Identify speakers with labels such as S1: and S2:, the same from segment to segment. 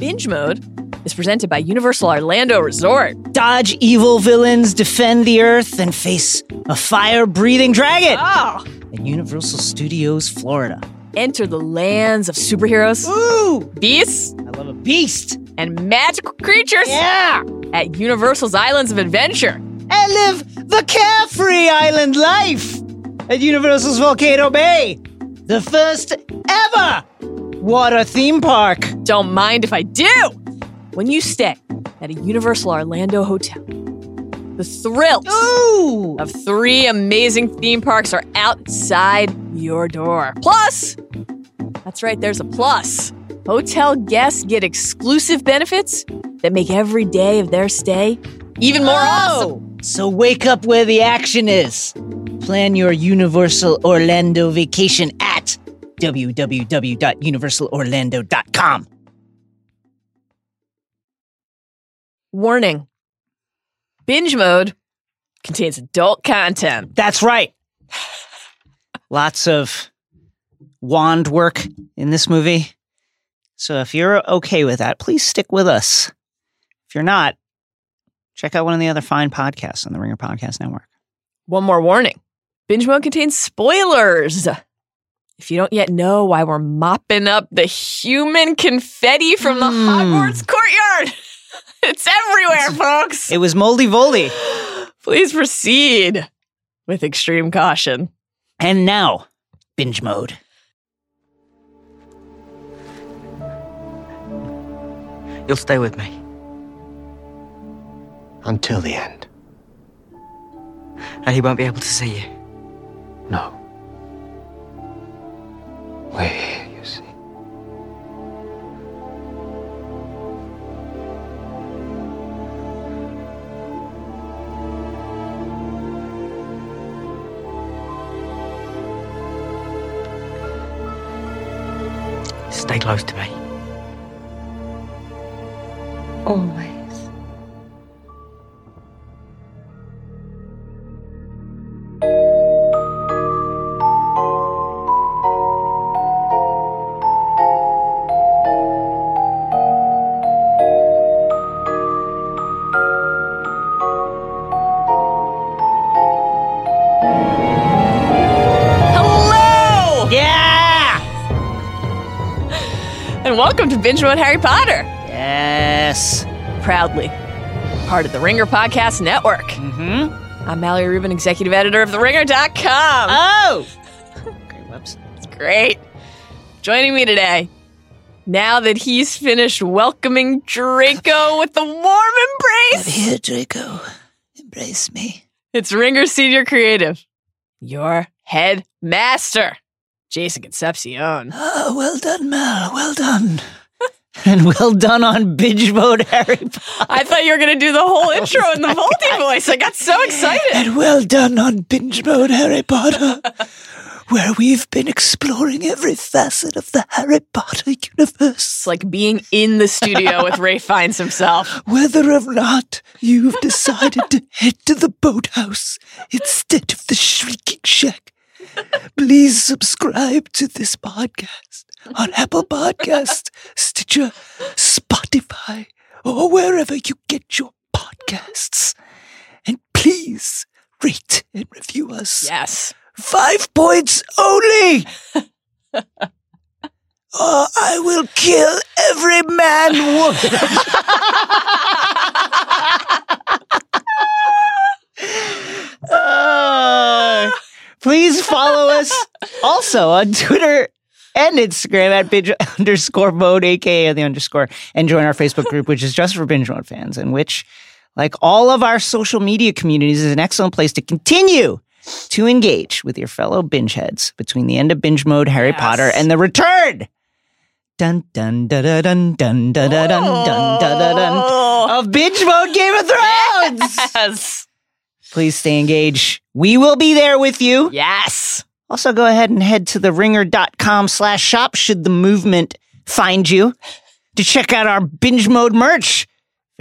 S1: Binge Mode is presented by Universal Orlando Resort.
S2: Dodge evil villains, defend the earth, and face a fire breathing dragon
S1: Oh!
S2: at Universal Studios, Florida.
S1: Enter the lands of superheroes,
S2: Ooh!
S1: beasts,
S2: I love a beast!
S1: and magical creatures
S2: Yeah!
S1: at Universal's Islands of Adventure.
S2: And live the carefree island life at Universal's Volcano Bay, the first ever water theme park.
S1: Don't mind if I do! When you stay at a Universal Orlando hotel, the thrills
S2: Ooh!
S1: of three amazing theme parks are outside your door. Plus, that's right, there's a plus. Hotel guests get exclusive benefits that make every day of their stay even more oh. awesome.
S2: Oh! So wake up where the action is. Plan your Universal Orlando vacation at www.universalorlando.com.
S1: Warning Binge mode contains adult content.
S2: That's right. Lots of wand work in this movie. So if you're okay with that, please stick with us. If you're not, check out one of the other fine podcasts on the Ringer Podcast Network.
S1: One more warning Binge mode contains spoilers. If you don't yet know why we're mopping up the human confetti from the
S2: Mm.
S1: Hogwarts courtyard, it's everywhere, folks.
S2: It was Moldy Voldy.
S1: Please proceed with extreme caution.
S2: And now, binge mode.
S3: You'll stay with me.
S4: Until the end.
S3: And he won't be able to see you.
S4: No. We're here, you see.
S3: Stay close to me.
S5: Always.
S1: Welcome to Binge Mode Harry Potter.
S2: Yes.
S1: Proudly part of the Ringer Podcast Network.
S2: Mm-hmm.
S1: I'm Mallory Rubin, executive editor of TheRinger.com.
S2: Oh! Great website.
S1: It's great. Joining me today, now that he's finished welcoming Draco with the warm embrace,
S2: Here, Draco. Embrace me.
S1: it's Ringer Senior Creative, your head master, Jason Concepcion.
S2: Oh, well done, Mel. Well done. and well done on binge mode, Harry Potter.
S1: I thought you were going to do the whole intro in the Voldy voice. I got so excited.
S2: And well done on binge mode, Harry Potter, where we've been exploring every facet of the Harry Potter universe.
S1: It's like being in the studio with Ralph Fiennes himself.
S2: Whether or not you've decided to head to the boathouse instead of the shrieking shack, please subscribe to this podcast on Apple Podcast, Stitcher, Spotify, or wherever you get your podcasts. And please rate and review us.
S1: Yes.
S2: Five points only! or I will kill every man, woman. Uh, please follow us also on Twitter and Instagram at binge underscore mode, aka the underscore, and join our Facebook group, which is just for binge mode fans, and which, like all of our social media communities, is an excellent place to continue to engage with your fellow binge heads between the end of binge mode Harry
S1: Yes.
S2: Potter and the return. Dun dun dun dun dun dun dun dun dun dun of binge mode Game of Thrones.
S1: Yes.
S2: Please stay engaged. We will be there with you.
S1: Yes.
S2: Also, go ahead and head to the ringer.com slash shop should the movement find you to check out our binge mode merch.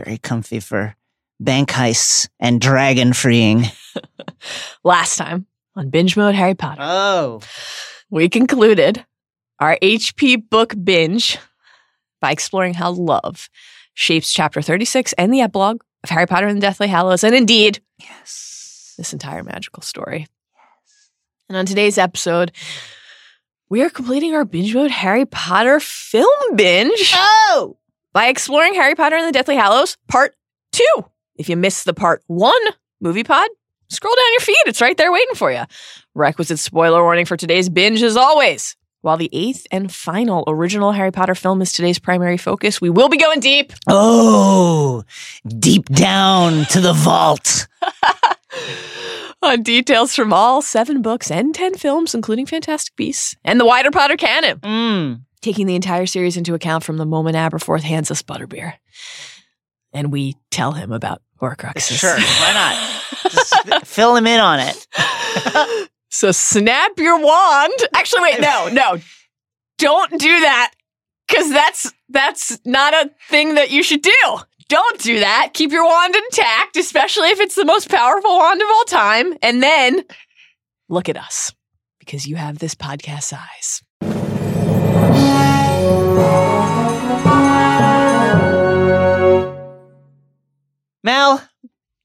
S2: Very comfy for bank heists and dragon freeing.
S1: Last time on Binge Mode Harry Potter,
S2: Oh.
S1: we concluded our HP book binge by exploring how love shapes chapter 36 and the epilogue of Harry Potter and the Deathly Hallows, and indeed,
S2: Yes.
S1: this entire magical story. Yes. And on today's episode, we are completing our binge mode Harry Potter film binge
S2: Oh!
S1: by exploring Harry Potter and the Deathly Hallows Part 2. If you missed the Part 1 movie pod, scroll down your feed. It's right there waiting for you. Requisite spoiler warning for today's binge as always. While the eighth and final original Harry Potter film is today's primary focus, we will be going deep
S2: Oh! Deep down to the vault.
S1: on details from all seven books and 10 films, including Fantastic Beasts and the wider Potter canon,
S2: Mm.
S1: taking the entire series into account from the moment Aberforth hands us Butterbeer. And we tell him about Horcruxes.
S2: Sure, why not? Just fill him in on it.
S1: So snap your wand. Actually, wait, no, no. Don't do that. Cause that's that's not a thing that you should do. Don't do that. Keep your wand intact, especially if it's the most powerful wand of all time. And then look at us. Because you have this podcast size.
S2: Mal,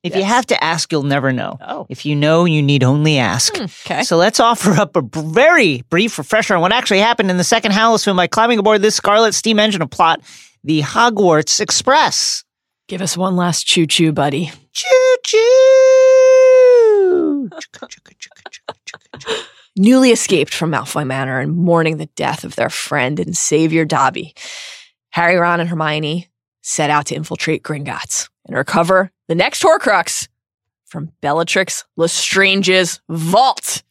S2: if you have to ask, you'll never know.
S1: Oh.
S2: If you know, you need only ask.
S1: Hmm, okay.
S2: So let's offer up a b- very brief refresher on what actually happened in the second Hallows film by climbing aboard this Scarlet Steam Engine of plot, the Hogwarts Express.
S1: Give us one last choo choo, buddy.
S2: Choo choo!
S1: Newly escaped from Malfoy Manor and mourning the death of their friend and savior Dobby, Harry, Ron, and Hermione set out to infiltrate Gringotts and recover the next Horcrux from Bellatrix Lestrange's vault.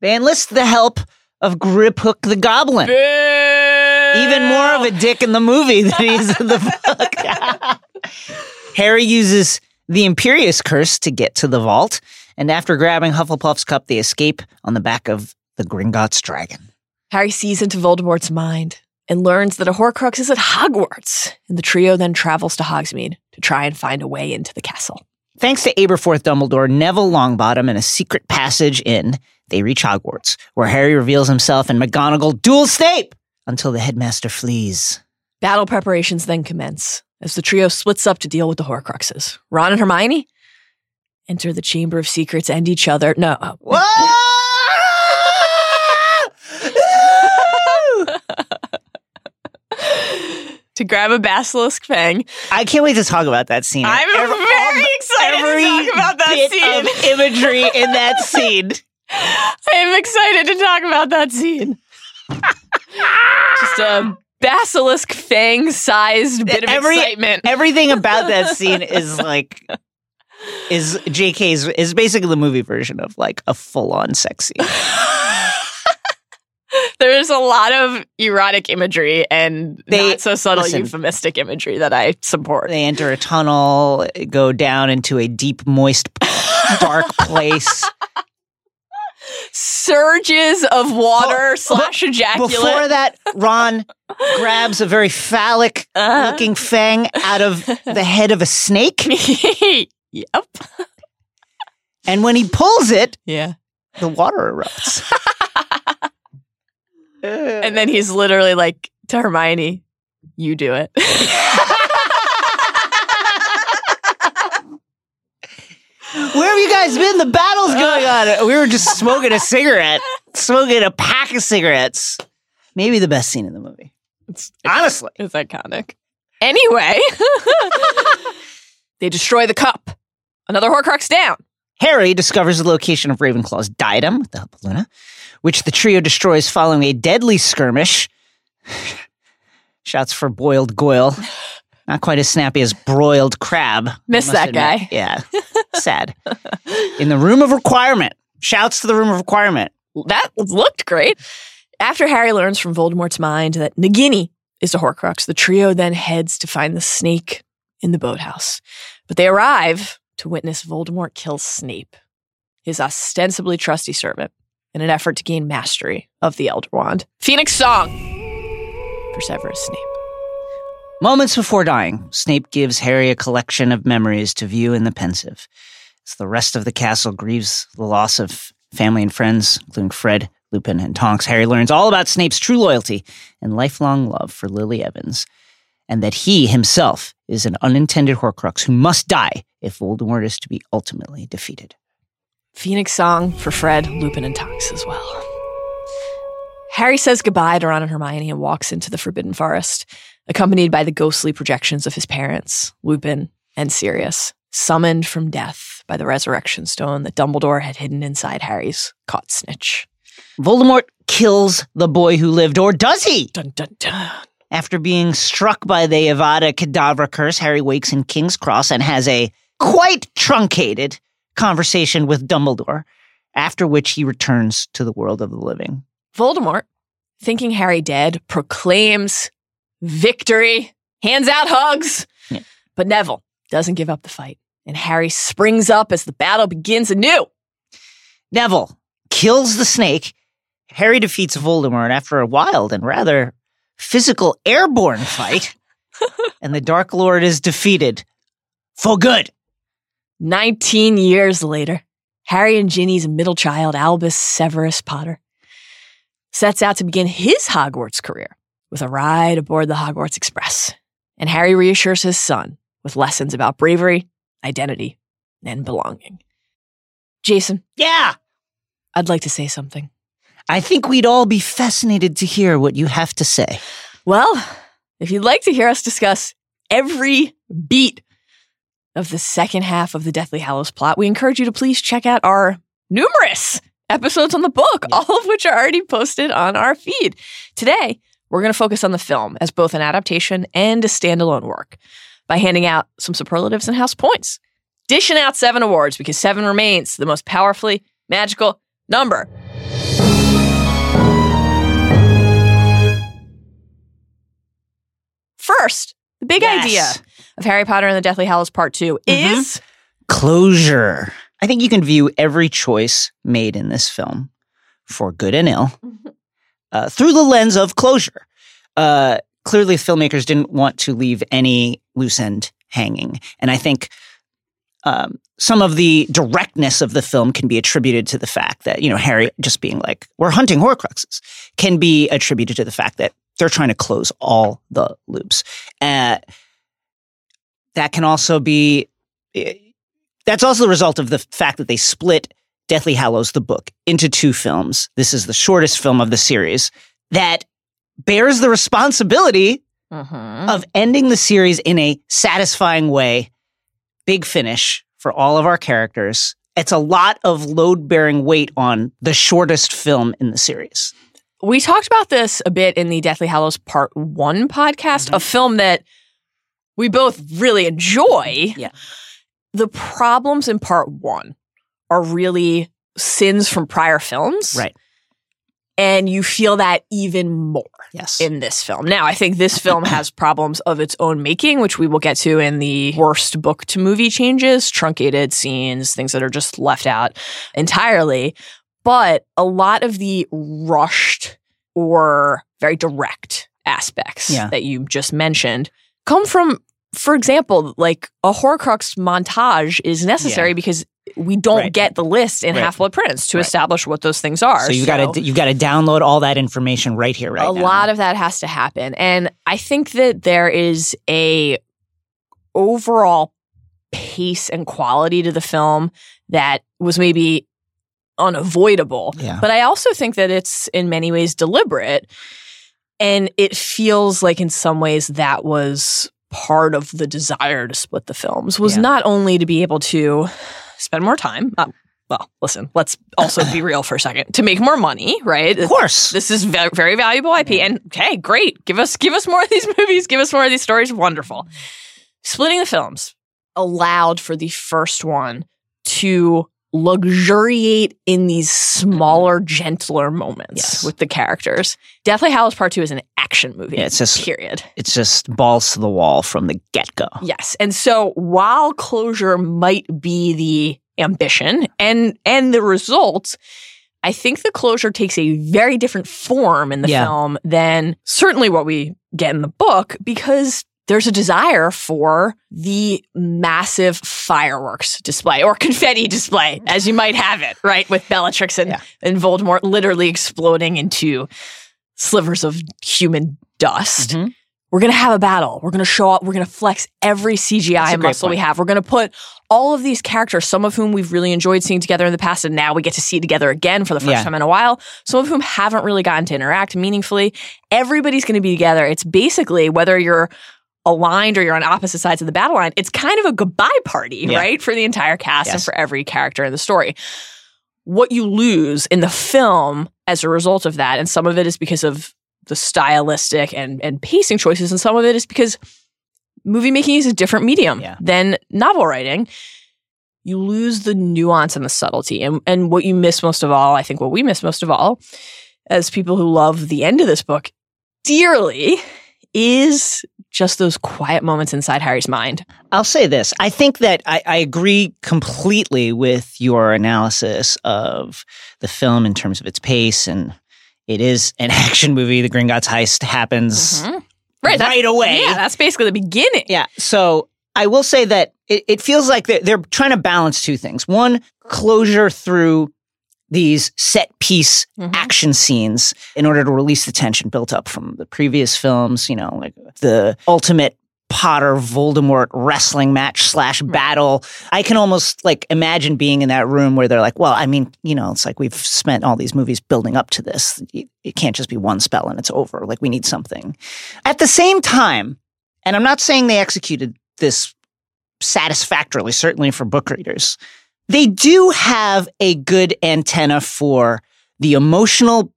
S2: They enlist the help of Griphook the Goblin. Even more of a dick in the movie than he is in the book. Harry uses the Imperius Curse to get to the vault, and after grabbing Hufflepuff's cup, they escape on the back of the Gringotts dragon.
S1: Harry sees into Voldemort's mind and learns that a Horcrux is at Hogwarts, and the trio then travels to Hogsmeade to try and find a way into the castle.
S2: Thanks to Aberforth Dumbledore, Neville Longbottom, and a secret passage in, they reach Hogwarts, where Harry reveals himself and McGonagall duel Snape until the headmaster flees.
S1: Battle preparations then commence as the trio splits up to deal with the Horcruxes. Ron and Hermione enter the Chamber of Secrets and each other. No, uh, to grab a basilisk fang.
S2: I can't wait to talk about that scene.
S1: I'm
S2: Every-
S1: very excited
S2: every
S1: to talk about that
S2: bit
S1: scene.
S2: of imagery in that scene.
S1: I am excited to talk about that scene. Just a basilisk fang sized bit of
S2: Every-
S1: excitement.
S2: Everything about that scene is like is JK's is basically the movie version of like a full on sex scene.
S1: There's a lot of erotic imagery and
S2: They-
S1: not so subtle
S2: listen.
S1: euphemistic imagery that I support.
S2: They enter a tunnel, go down into a deep, moist, dark place.
S1: Surges of water slash ejaculate.
S2: Before that, Ron grabs a very phallic
S1: Uh-huh.
S2: looking fang out of the head of a snake.
S1: yep.
S2: And when he pulls it,
S1: Yeah.
S2: the water erupts.
S1: And then he's literally like to Hermione, you do it.
S2: Where have you guys been? The battle's going on. We were just smoking a cigarette, smoking a pack of cigarettes. Maybe the best scene in the movie.
S1: It's,
S2: Honestly.
S1: it's iconic. Anyway, they destroy the cup. Another Horcrux down.
S2: Harry discovers the location of Ravenclaw's diadem with the help of Luna, which the trio destroys following a deadly skirmish. Shouts for boiled Goyle. Not quite as snappy as broiled Crabbe.
S1: Miss that
S2: admit.
S1: guy.
S2: Yeah. Sad. In the room of requirement. Shouts to the room of requirement.
S1: That looked great. After Harry learns from Voldemort's mind that Nagini is a Horcrux, the trio then heads to find the snake in the boathouse. But they arrive to witness Voldemort kill Snape, his ostensibly trusty servant, in an effort to gain mastery of the Elder Wand. Phoenix Song for Severus Snape.
S2: Moments before dying, Snape gives Harry a collection of memories to view in the Pensieve. As the rest of the castle grieves the loss of family and friends, including Fred, Lupin, and Tonks, Harry learns all about Snape's true loyalty and lifelong love for Lily Evans. and that he himself is an unintended Horcrux who must die if Voldemort is to be ultimately defeated.
S1: Phoenix song for Fred, Lupin, and Tonks as well. Harry says goodbye to Ron and Hermione and walks into the Forbidden Forest, accompanied by the ghostly projections of his parents, Lupin and Sirius, summoned from death by the resurrection stone that Dumbledore had hidden inside Harry's caught snitch.
S2: Voldemort kills the boy who lived, or does he?
S1: Dun dun dun.
S2: After being struck by the Avada Kedavra curse, Harry wakes in King's Cross and has a quite truncated conversation with Dumbledore, after which he returns to the world of the living.
S1: Voldemort, thinking Harry dead, proclaims victory, hands out hugs.
S2: Yeah.
S1: But Neville doesn't give up the fight, and Harry springs up as the battle begins anew.
S2: Neville kills the snake. Harry defeats Voldemort after a wild and rather physical airborne fight, and the Dark Lord is defeated for good.
S1: 19 years later, Harry and Ginny's middle child, Albus Severus Potter, sets out to begin his Hogwarts career with a ride aboard the Hogwarts Express. And Harry reassures his son with lessons about bravery, identity, and belonging. Jason,
S2: Yeah,
S1: I'd like to say something.
S2: I think we'd all be fascinated to hear what you have to say.
S1: Well, if you'd like to hear us discuss every beat of the second half of the Deathly Hallows plot, we encourage you to please check out our numerous episodes on the book, all of which are already posted on our feed. Today, we're going to focus on the film as both an adaptation and a standalone work by handing out some superlatives and house points. Dishing out seven awards because seven remains the most powerfully magical number. First, the big
S2: Yes.
S1: idea of Harry Potter and the Deathly Hallows Part 2
S2: Mhm.
S1: is
S2: Closure. I think you can view every choice made in this film, for good and ill, uh, through the lens of closure. Uh, clearly, filmmakers didn't want to leave any loose end hanging. And I think um, some of the directness of the film can be attributed to the fact that, you know, Harry just being like, we're hunting Horcruxes, can be attributed to the fact that they're trying to close all the loops. Uh, that can also be. eh, That's also the result of the fact that they split Deathly Hallows, the book, into two films. This is the shortest film of the series that bears the responsibility of ending the series in a satisfying way. Big finish for all of our characters. It's a lot of load bearing weight on the shortest film in the series.
S1: We talked about this a bit in the Deathly Hallows Part 1 podcast, a film that we both really enjoy.
S2: Yeah.
S1: The problems in Part 1 are really sins from prior films.
S2: Right.
S1: And you feel that even more
S2: Yes.
S1: in this film. Now, I think this film has problems of its own making, which we will get to in the worst book to movie changes, truncated scenes, things that are just left out entirely. But a lot of the rushed or very direct aspects
S2: Yeah.
S1: that you just mentioned come from, for example, like a Horcrux montage is necessary
S2: Yeah.
S1: because we don't
S2: Right.
S1: get the list in
S2: Right.
S1: Half Blood Prince to
S2: Right.
S1: establish what those things are.
S2: so you've got to you've got to download all that information right here, right
S1: a
S2: now.
S1: lot of that has to happen and i think that there is a overall pace and quality to the film that was maybe unavoidable
S2: Yeah.
S1: but i also think that it's in many ways deliberate and it feels like in some ways that was part of the desire to split the films was
S2: Yeah.
S1: not only to be able to spend more time uh, well listen let's also be real for a second to make more money right
S2: of course.
S1: this is ve- very valuable IP. And okay, great. Give us give us more of these movies. Give us more of these stories. Wonderful. Splitting the films allowed for the first one to luxuriate in these smaller, gentler moments
S2: Yes.
S1: with the characters. Deathly Hallows Part Two is an action movie.
S2: Yeah, it's just-
S1: period.
S2: it's just balls to the wall from the get go.
S1: Yes. And so while closure might be the ambition and and the result, I think the closure takes a very different form in the
S2: Yeah.
S1: film than certainly what we get in the book because there's a desire for the massive fireworks display or confetti display, as you might have it, right? With Bellatrix and,
S2: Yeah.
S1: and Voldemort literally exploding into slivers of human dust
S2: Mhm.
S1: we're going to have a battle. We're going to show up. We're going to flex every CGI muscle we have. We're going to put all of these characters, some of whom we've really enjoyed seeing together in the past, and now we get to see together again for the first
S2: Yeah.
S1: time in a while. Some of whom haven't really gotten to interact meaningfully. Everybody's going to be together. It's basically whether you're aligned or you're on opposite sides of the battle line, it's kind of a goodbye party,
S2: Yeah.
S1: right? For the entire cast and for every character in the story. What you lose in the film as a result of that, and some of it is because of the stylistic and, and pacing choices, and some of it is because movie making is a different medium
S2: Yeah.
S1: than novel writing. You lose the nuance and the subtlety. And, and what you miss most of all, I think what we miss most of all, as people who love the end of this book dearly, is just those quiet moments inside Harry's mind.
S2: I'll say this. I think that I, I agree completely with your analysis of the film in terms of its pace and it is an action movie. The Gringotts heist happens
S1: Mhm. Right,
S2: right away.
S1: Yeah, that's basically the beginning.
S2: Yeah. So I will say that it, it feels like they're, they're trying to balance two things. One, closure through these set piece
S1: Mhm.
S2: action scenes in order to release the tension built up from the previous films, you know, like the ultimate Potter Voldemort wrestling match slash battle. I can almost like imagine being in that room where they're like, well, I mean, you know, it's like we've spent all these movies building up to this. It can't just be one spell and it's over. Like we need something. At the same time, and I'm not saying they executed this satisfactorily, certainly for book readers, they do have a good antenna for the emotional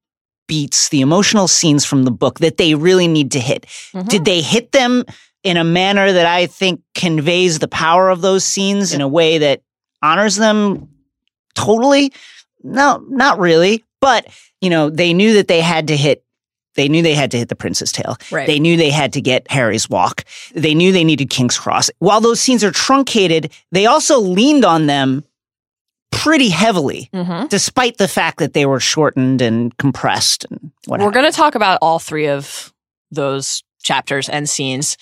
S2: beats, the emotional scenes from the book that they really need to hit.
S1: Mhm.
S2: Did they hit them in a manner that I think conveys the power of those scenes in a way that honors them totally? No, not really. But, you know, they knew that they had to hit they knew they had to hit the Prince's Tale.
S1: Right.
S2: They knew they had to get Harry's walk. They knew they needed King's Cross. While those scenes are truncated, they also leaned on them pretty heavily,
S1: Mhm.
S2: despite the fact that they were shortened and compressed and what
S1: We're going to talk about all three of those chapters and scenes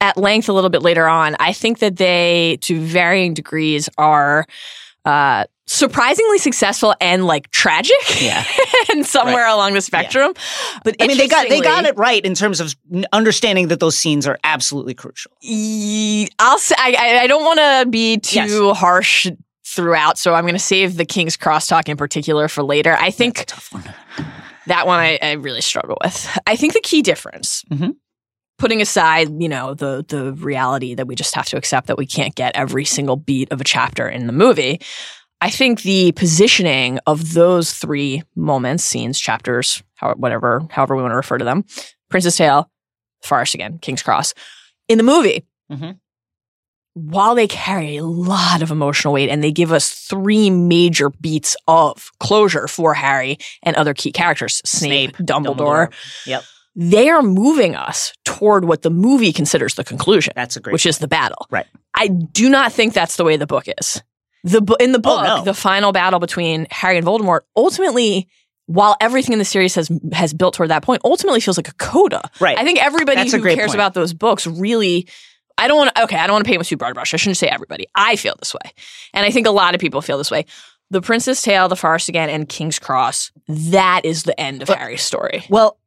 S1: at length a little bit later on. I think that they, to varying degrees, are uh, surprisingly successful and like tragic,
S2: Yeah.
S1: and somewhere along the spectrum. But
S2: I mean, they got they got it right in terms of understanding that those scenes are absolutely crucial.
S1: I'll say I, I- I don't want to be too harsh throughout, so I'm going to save the King's Cross talk in particular for later. I think
S2: one.
S1: that one I, I really struggle with. I think the key difference,
S2: Mhm.
S1: putting aside you know the the reality that we just have to accept that we can't get every single beat of a chapter in the movie. I think the positioning of those three moments, scenes, chapters, how, whatever, however we want to refer to them, Prince's Tale, Forest again, King's Cross, in the movie,
S2: Mhm.
S1: While they carry a lot of emotional weight and they give us three major beats of closure for Harry and other key characters, Snape, Dumbledore,
S2: Yep,
S1: they are moving us toward what the movie considers the conclusion,
S2: that's a great.
S1: which is the battle.
S2: Right.
S1: I do not think that's the way the book is. The in the
S2: Oh,
S1: book,
S2: no.
S1: the final battle between Harry and Voldemort ultimately while everything in the series has has built toward that point, ultimately feels like a coda.
S2: right.
S1: I think everybody
S2: That's
S1: who cares
S2: point.
S1: about those books really. I don't want to. Okay, I don't want to paint with too broad a brush. I shouldn't say everybody. I feel this way, and I think a lot of people feel this way. The Prince's Tale, The Forest Again, and King's Cross. That is the end of
S2: But-
S1: Harry's story
S2: well,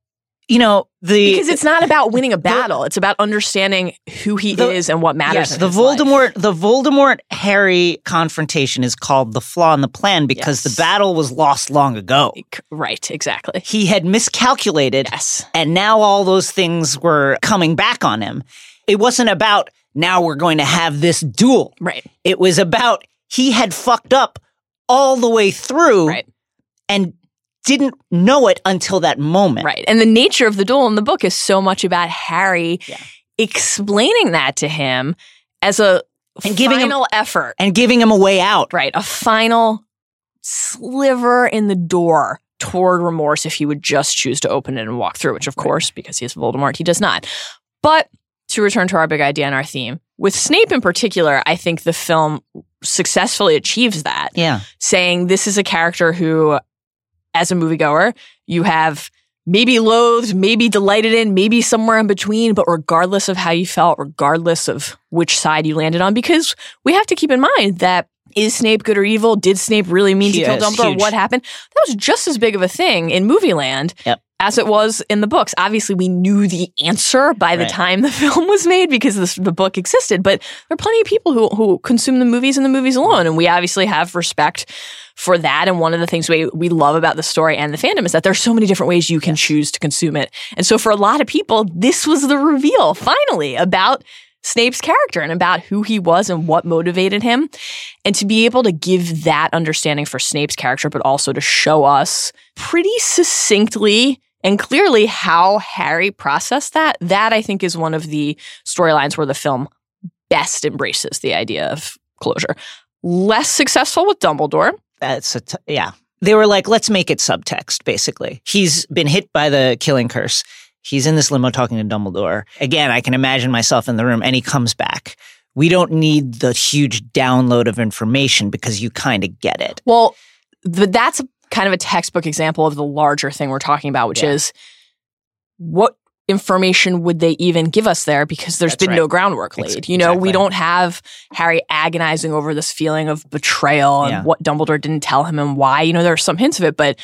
S2: you know the
S1: because it's not about winning a battle. it's about understanding who he
S2: The-
S1: is and what matters.
S2: Yes,
S1: in
S2: the
S1: his life.
S2: Voldemort the Voldemort Harry confrontation is called the flaw in the plan because
S1: Yes.
S2: the battle was lost long ago.
S1: Right. Exactly.
S2: He had miscalculated
S1: Yes.
S2: and now all those things were coming back on him. It wasn't about now we're going to have this duel.
S1: Right.
S2: It was about he had fucked up all the way through
S1: Right.
S2: and didn't know it until that moment.
S1: Right. And the nature of the duel in the book is so much about Harry
S2: Yeah.
S1: explaining that to him as a
S2: And giving him-
S1: final effort.
S2: And giving him a way out.
S1: Right. A final sliver in the door toward remorse if he would just choose to open it and walk through, which of course, because he is Voldemort, he does not. But to return to our big idea and our theme, with Snape in particular, I think the film successfully achieves that.
S2: Yeah.
S1: saying this is a character who, as a moviegoer, you have maybe loathed, maybe delighted in, maybe somewhere in between, but regardless of how you felt, regardless of which side you landed on, because we have to keep in mind that is Snape good or evil? Did Snape really mean to kill Dumbledore?
S2: huge.
S1: What happened? That was just as big of a thing in movie land
S2: Yep.
S1: As it was in the books. Obviously, we knew the answer by the
S2: Right.
S1: time the film was made because this, the book existed. But there are plenty of people who who consume the movies and the movies alone, and we obviously have respect for that. And one of the things we we love about the story and the fandom is that there's so many different ways you can choose to consume it. And so for a lot of people, this was the reveal finally about Snape's character and about who he was and what motivated him. And to be able to give that understanding for Snape's character, but also to show us pretty succinctly and clearly how Harry processed that, that I think is one of the storylines where the film best embraces the idea of closure. Less successful with Dumbledore.
S2: That's a t- yeah. They were like, let's make it subtext. Basically, he's been hit by the killing curse. He's in this limo talking to Dumbledore. Again, I can imagine myself in the room, and he comes back. We don't need the huge download of information because you kind of get it.
S1: Well, th- that's kind of a textbook example of the larger thing we're talking about, which
S2: Yeah.
S1: is what information would they even give us there because there's
S2: That's
S1: been
S2: right.
S1: no groundwork laid. You know, we don't have Harry agonizing over this feeling of betrayal and
S2: Yeah.
S1: what Dumbledore didn't tell him and why. You know, there are some hints of it, but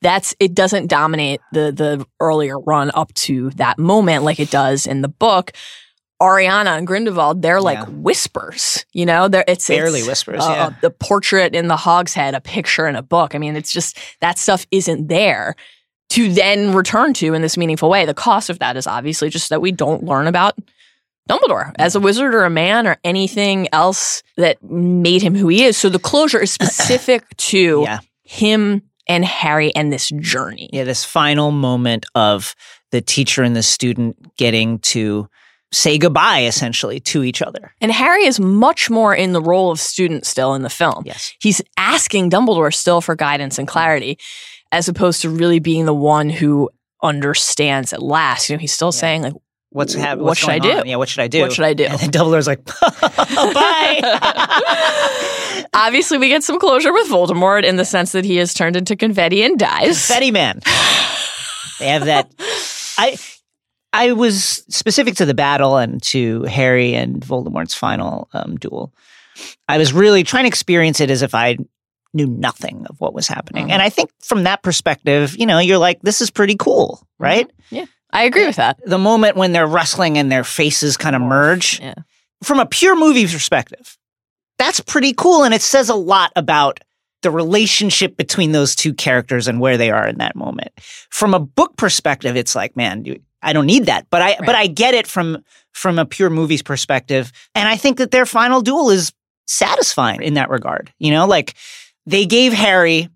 S1: that's it doesn't dominate the the earlier run up to that moment like it does in the book. Ariana and Grindelwald, they're like
S2: Yeah.
S1: whispers, you know, they're it's
S2: Barely
S1: it's,
S2: whispers,
S1: uh,
S2: yeah.
S1: the portrait in the Hog's Head, a picture in a book. I mean, it's just that stuff isn't there to then return to in this meaningful way. The cost of that is obviously just that we don't learn about Dumbledore as a wizard or a man or anything else that made him who he is. So the closure is specific to
S2: Yeah.
S1: him and Harry and this journey.
S2: Yeah, this final moment of the teacher and the student getting to say goodbye essentially to each other.
S1: And Harry is much more in the role of student still in the film.
S2: Yes.
S1: He's asking Dumbledore still for guidance and clarity, as opposed to really being the one who understands at last. You know, he's still saying like,
S2: What's?
S1: What should I do?
S2: Yeah, what should I do?
S1: "What should I do?"
S2: And then Dumbledore's like, oh, bye.
S1: Obviously, we get some closure with Voldemort in the sense that he is turned into confetti and dies.
S2: Confetti Man. They have that. I I was specific to the battle and to Harry and Voldemort's final um, duel. I was really trying to experience it as if I knew nothing of what was happening.
S1: Mhm.
S2: And I think from that perspective, you know, you're like, this is pretty cool, right? Yeah.
S1: I agree with that.
S2: The moment when they're wrestling and their faces kind of merge,
S1: Yeah.
S2: from a pure movie perspective, that's pretty cool. And it says a lot about the relationship between those two characters and where they are in that moment. From a book perspective, it's like, man, you- I don't need that. But I but I get it from from a pure movies perspective. And I think that their final duel is satisfying in that regard. You know, like they gave Harry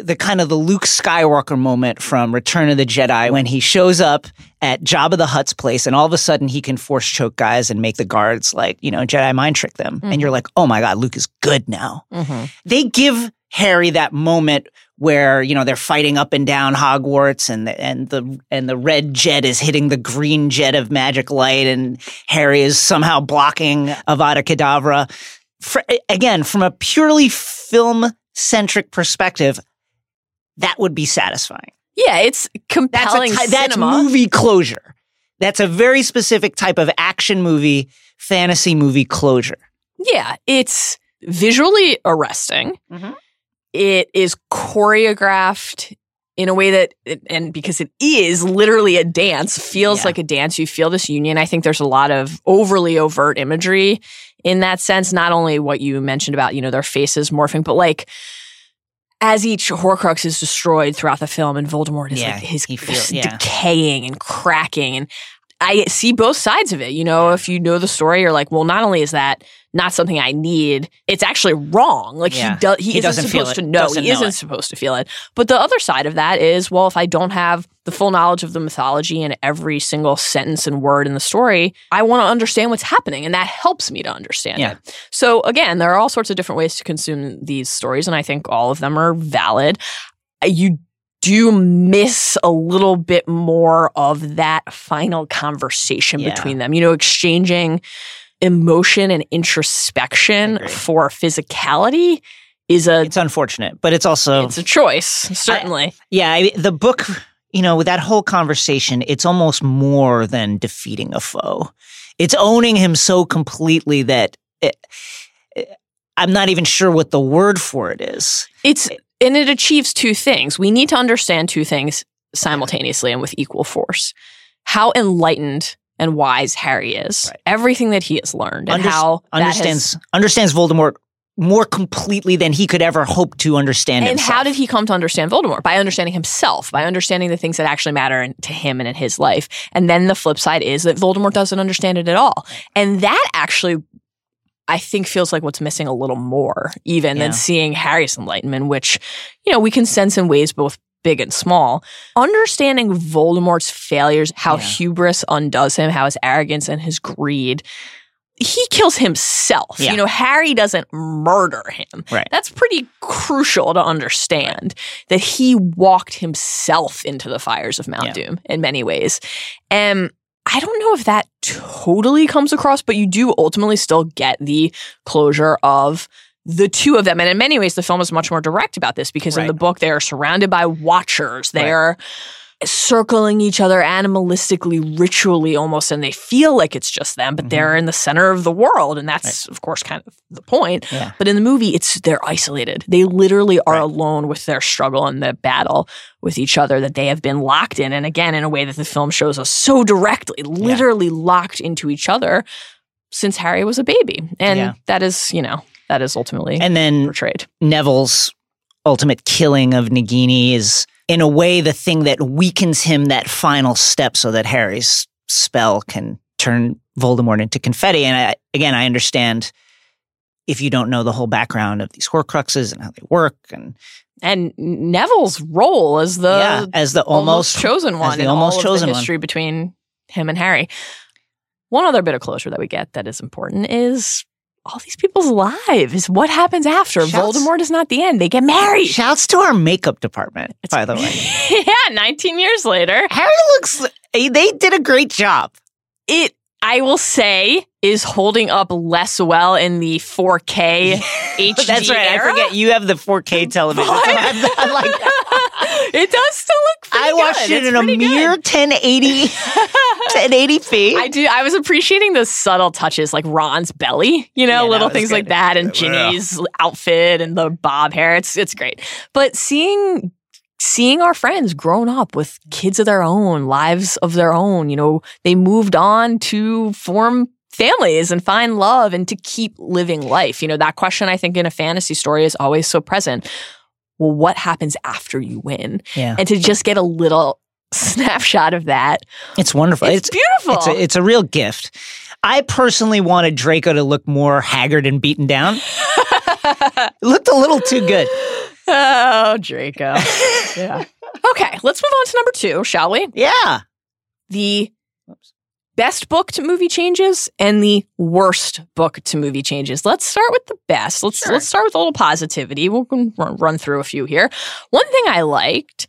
S2: the kind of the Luke Skywalker moment from Return of the Jedi when he shows up at Jabba the Hutt's place and all of a sudden he can force choke guys and make the guards like, you know, Jedi mind trick them. And you're like, oh my God, Luke is good now.
S1: Mm-hmm.
S2: They give Harry that moment where, you know, they're fighting up and down Hogwarts and the, and the and the red jet is hitting the green jet of magic light and Harry is somehow blocking Avada Kedavra. For, again, from a purely film centric perspective, that would be satisfying.
S1: Yeah, it's
S2: That's
S1: compelling
S2: a ty- that's movie closure. That's a very specific type of action movie, fantasy movie closure.
S1: Yeah, it's visually arresting.
S2: Mhm.
S1: It is choreographed in a way that, and because it is literally a dance, feels
S2: Yeah.
S1: like a dance. You feel this union. I think there's a lot of overly overt imagery in that sense. Not only what you mentioned about, you know, their faces morphing, but like as each Horcrux is destroyed throughout the film, and Voldemort is
S2: Yeah,
S1: like his
S2: he feel-
S1: just
S2: yeah.
S1: decaying and cracking, and I see both sides of it. You know, if you know the story, you're like, well, not only is that not something I need, it's actually wrong. Like
S2: Yeah.
S1: he does, he,
S2: He
S1: isn't supposed to know.
S2: Doesn't
S1: he
S2: know
S1: isn't
S2: it.
S1: supposed to feel it. But the other side of that is, well, if I don't have the full knowledge of the mythology and every single sentence and word in the story, I want to understand what's happening, and that helps me to understand
S2: Yeah.
S1: it. So again, there are all sorts of different ways to consume these stories, and I think all of them are valid. Uh, you do miss a little bit more of that final conversation
S2: Yeah.
S1: between them, you know, exchanging emotion and introspection for physicality is a
S2: It's unfortunate, but it's also
S1: it's a choice, certainly.
S2: yeah. I, the book, you know, with that whole conversation, it's almost more than defeating a foe. It's owning him so completely that it, it- I'm not even sure what the word for it is.
S1: It's and it achieves two things. We need to understand two things. simultaneously and with equal force. How enlightened and wise Harry is,
S2: Right.
S1: everything that he has learned, and
S2: Unders-
S1: how that has-
S2: understands understands Voldemort more completely than he could ever hope to understand
S1: and
S2: himself.
S1: how did he come to understand Voldemort? By understanding himself, by understanding the things that actually matter in, to him and in his life. And then the flip side is that Voldemort doesn't understand it at all. And that actually, I think, feels like what's missing a little more, even
S2: Yeah.
S1: than seeing Harry's enlightenment, which, you know, we can sense in ways both big and small. Understanding Voldemort's failures, how
S2: Yeah.
S1: hubris undoes him, how his arrogance and his greed. He kills himself.
S2: Yeah.
S1: You know, Harry doesn't murder him.
S2: Right.
S1: That's pretty crucial to understand that he walked himself into the fires of Mount
S2: Yeah.
S1: Doom in many ways. And I don't know if that totally comes across, but you do ultimately still get the closure of the two of them. And in many ways, the film is much more direct about this because in the book, they are surrounded by watchers. They
S2: Right.
S1: are circling each other animalistically, ritually almost, and they feel like it's just them, but
S2: Mhm.
S1: they're in the center of the world. And that's, of course, kind of the point.
S2: Yeah.
S1: But in the movie, it's they're isolated. They literally are
S2: Right.
S1: alone with their struggle and the battle with each other that they have been locked in. And again, in a way that the film shows us so directly, literally locked into each other since Harry was a baby. And
S2: Yeah.
S1: that is, you know, that is ultimately
S2: and then
S1: portrayed.
S2: Neville's ultimate killing of Nagini is in a way the thing that weakens him that final step so that Harry's spell can turn Voldemort into confetti. And I, again, I understand if you don't know the whole background of these Horcruxes and how they work, and
S1: And Neville's role as the
S2: yeah, as the
S1: almost,
S2: almost,
S1: chosen one
S2: the
S1: in
S2: almost chosen
S1: the
S2: one.
S1: between him and Harry. One other bit of closure that we get that is important is all these people's lives. What happens after?
S2: Shouts-
S1: Voldemort is not the end. They get married.
S2: Shouts to our makeup department, by the way.
S1: yeah, 19 years later.
S2: Harry looks. They did a great job.
S1: It, I will say, is holding up less well in the 4K HD
S2: That's right.
S1: era.
S2: I forget you have the 4K television. So I'm, I'm like,
S1: it does still look pretty
S2: I watched
S1: good.
S2: it
S1: It's
S2: in a mere
S1: good.
S2: 1080, 1080p.
S1: I do. I was appreciating the subtle touches, like Ron's belly, you know,
S2: Yeah,
S1: little
S2: was
S1: things like that, and
S2: Ugh.
S1: Ginny's outfit and the bob hair. It's it's great. But seeing seeing our friends grown up with kids of their own, lives of their own, you know, they moved on to form families and find love and to keep living life. You know, that question I think in a fantasy story is always so present. Well, what happens after you win?
S2: yeah,
S1: And to just get a little snapshot of that,
S2: it's wonderful.
S1: it's,
S2: It's
S1: beautiful.
S2: it's a, it's a real gift. I personally wanted Draco to look more haggard and beaten down. It looked a little too good.
S1: Oh, Draco. yeah. Okay, let's move on to number two, shall we?
S2: Yeah.
S1: The. Best book to movie changes and the worst book to movie changes. Let's start with the best. Let's
S2: Sure.
S1: let's start with a little positivity. We'll run, through a few here. One thing I liked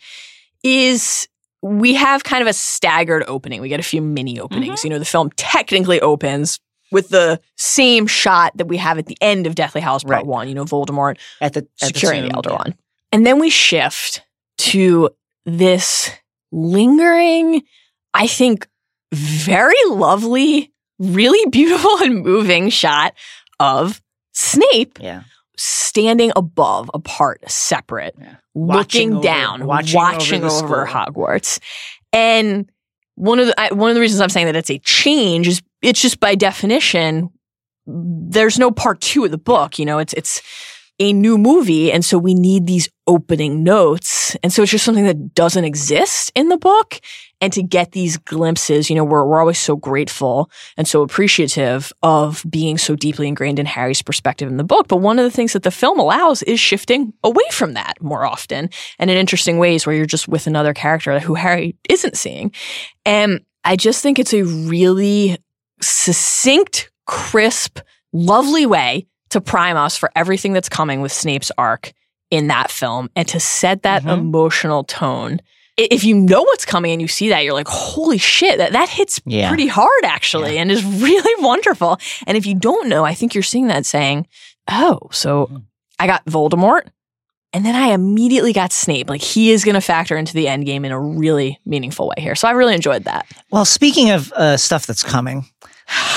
S1: is we have kind of a staggered opening. We get a few mini openings. Mm-hmm. You know, the film technically opens with the same shot that we have at the end of Deathly Hallows Part
S2: Right.
S1: One. You know, Voldemort
S2: At the, at
S1: securing the,
S2: tomb,
S1: Elder
S2: yeah.
S1: Wand. And then we shift to this lingering, I think, very lovely, really beautiful and moving shot of Snape
S2: Yeah.
S1: standing above, apart, separate,
S2: Yeah.
S1: looking
S2: over-
S1: down,
S2: watching
S1: watching,
S2: over
S1: over. Hogwarts. And one of the I, one of the reasons I'm saying that it's a change is it's just by definition there's no part two of the book. You know, it's it's a new movie, and so we need these opening notes, and so it's just something that doesn't exist in the book. And to get these glimpses, you know, we're we're always so grateful and so appreciative of being so deeply ingrained in Harry's perspective in the book. But one of the things that the film allows is shifting away from that more often and in interesting ways where you're just with another character who Harry isn't seeing. And I just think it's a really succinct, crisp, lovely way to prime us for everything that's coming with Snape's arc in that film and to set that
S2: Mhm.
S1: emotional tone. If you know what's coming and you see that, you're like, holy shit, that, that hits
S2: Yeah.
S1: pretty hard actually and is really wonderful. And if you don't know, I think you're seeing that saying, oh, so
S2: Mhm.
S1: I got Voldemort and then I immediately got Snape. Like he is going to factor into the end game in a really meaningful way here. So I really enjoyed that.
S2: Well, speaking of uh, stuff that's coming,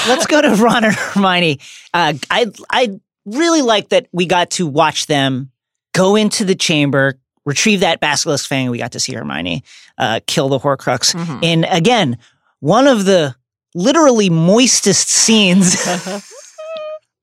S2: let's go to Ron and Hermione. Uh, I I really like that we got to watch them go into the chamber, retrieve that basilisk fang. We got to see Hermione uh, kill the Horcrux.
S1: Mhm.
S2: And again, one of the literally moistest scenes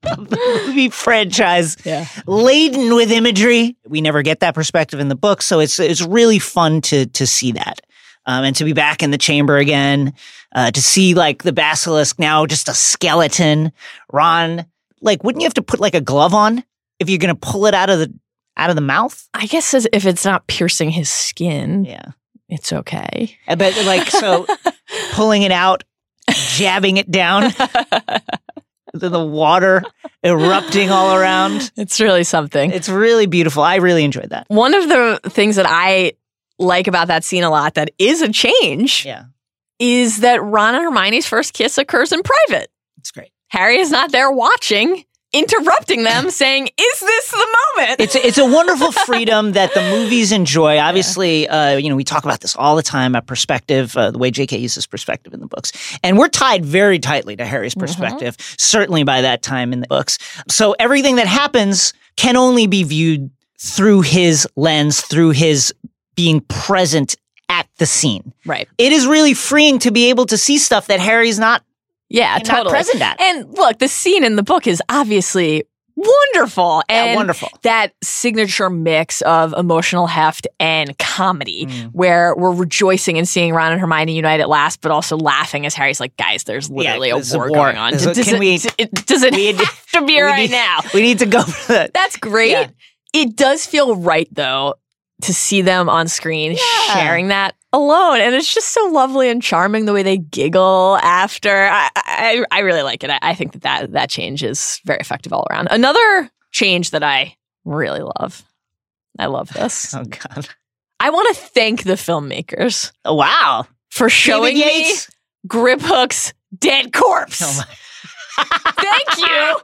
S2: of the movie franchise,
S1: Yeah.
S2: laden with imagery. We never get that perspective in the book, so it's it's really fun to to see that. Um, and to be back in the chamber again, uh, to see like the basilisk now just a skeleton. Ron, like, wouldn't you have to put like a glove on if you're gonna pull it out of the out of the mouth?
S1: I guess as- if it's not piercing his skin,
S2: Yeah,
S1: it's okay.
S2: But like so pulling it out, jabbing it down, then the water erupting all around.
S1: It's really something.
S2: It's really beautiful. I really enjoyed that.
S1: One of the things that I like about that scene a lot that is a change
S2: Yeah,
S1: is that Ron and Hermione's first kiss occurs in private.
S2: it's great.
S1: Harry is not there watching, interrupting them, saying, Is this the moment?
S2: It's it's a wonderful freedom that the movies enjoy. Obviously, uh, you know we talk about this all the time. A perspective, uh, the way J.K. uses perspective in the books, and we're tied very tightly to Harry's perspective. Certainly by that time in the books, so everything that happens can only be viewed through his lens, through his being present at the scene.
S1: right.
S2: It is really freeing to be able to see stuff that Harry's not
S1: Yeah,
S2: not
S1: totally.
S2: present at.
S1: And look, the scene in the book is obviously wonderful.
S2: Yeah,
S1: And
S2: wonderful.
S1: that signature mix of emotional heft and comedy
S2: Mm.
S1: where we're rejoicing and seeing Ron and Hermione unite at last, but also laughing as Harry's like, guys, there's literally
S2: there's
S1: a
S2: a
S1: war,
S2: war.
S1: going on.
S2: A-
S1: does,
S2: can
S1: it,
S2: we-
S1: it- does it
S2: we-
S1: have to be right
S2: need-
S1: now?
S2: We need to go for that.
S1: That's great.
S2: Yeah.
S1: It does feel right though to see them on screen
S2: Yeah.
S1: sharing that alone, and it's just so lovely and charming the way they giggle after. I I, I really like it. I, I think that, that that change is very effective all around. Another change that I really love. I love this.
S2: Oh God!
S1: I want to thank the filmmakers
S2: wow!
S1: for showing me Griphook's dead corpse.
S2: Oh my-
S1: Thank you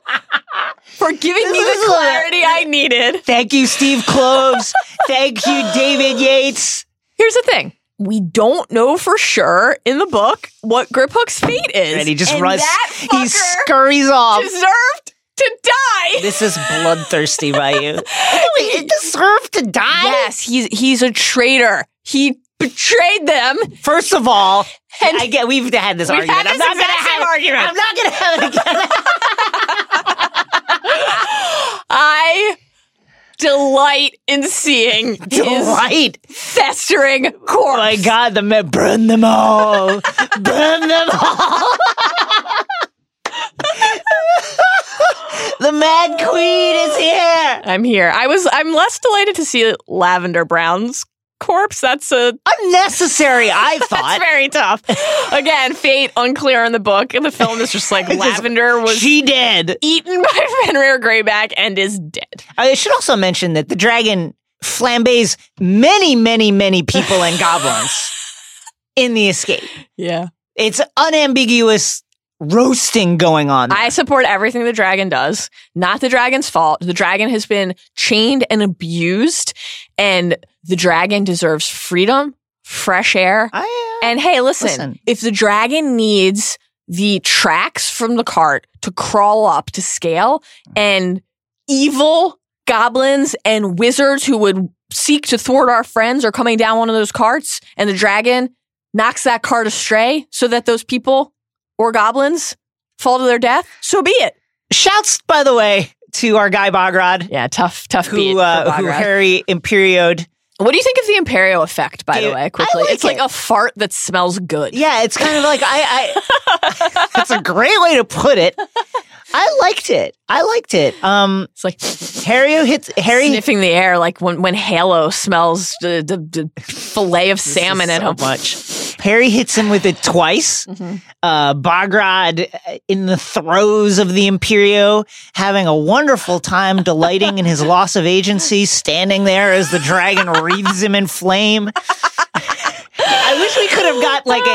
S1: for giving me
S2: This is
S1: the clarity I needed.
S2: Thank you, Steve Kloves. Thank you, David Yates.
S1: Here's the thing. We don't know for sure in the book what Griphook's fate is.
S2: And he just
S1: and
S2: runs.
S1: That
S2: He scurries off.
S1: deserved to die.
S2: This is bloodthirsty by you. It deserved to die.
S1: yes, he's he's a traitor. He betrayed them.
S2: First of all,
S1: And
S2: I get we've had this argument.
S1: had
S2: I'm not gonna
S1: exact same
S2: have
S1: argument.
S2: I'm not gonna have it again.
S1: I delight in seeing his
S2: Delight.
S1: festering corpse.
S2: Oh my God! The men burn them all. burn them all. the Mad Queen is here.
S1: I'm here. I was. I'm less delighted to see Lavender Brown's corpse. That's a
S2: Unnecessary, I thought That's
S1: very tough. Again, fate unclear in the book. The film, it's just like Lavender was
S2: she did.
S1: eaten by Fenrir Greyback and is dead.
S2: I should also mention that the dragon flambés many, many, many people and goblins in the escape.
S1: Yeah.
S2: It's unambiguous roasting going on.
S1: I support everything the dragon does. Not the dragon's fault. The dragon has been chained and abused, and the dragon deserves freedom, fresh air.
S2: I, uh,
S1: And hey, listen,
S2: Listen.
S1: if the dragon needs the tracks from the cart to crawl up to scale and evil goblins and wizards who would seek to thwart our friends are coming down one of those carts and the dragon knocks that cart astray so that those people or goblins fall to their death, so be it.
S2: shouts, by the way, to our guy Bogrod,
S1: Yeah, tough, tough
S2: who, uh, who Harry Imperioed.
S1: what do you think of the Imperio effect, by
S2: Dude,
S1: the way, quickly?
S2: like
S1: it's like a fart that smells good.
S2: Yeah, it's kind of like I. I that's a great way to put it. I liked it. I liked it. Um,
S1: It's like
S2: Harry hits Harry.
S1: sniffing the air like when, when Halo smells the, the, the fillet of salmon at
S2: so
S1: home.
S2: much. Harry hits him with it twice.
S1: Mhm.
S2: Uh, Bogrod uh, in the throes of the Imperio, having a wonderful time, delighting in his loss of agency, standing there as the dragon wreathes him in flame. I wish we could have got like a,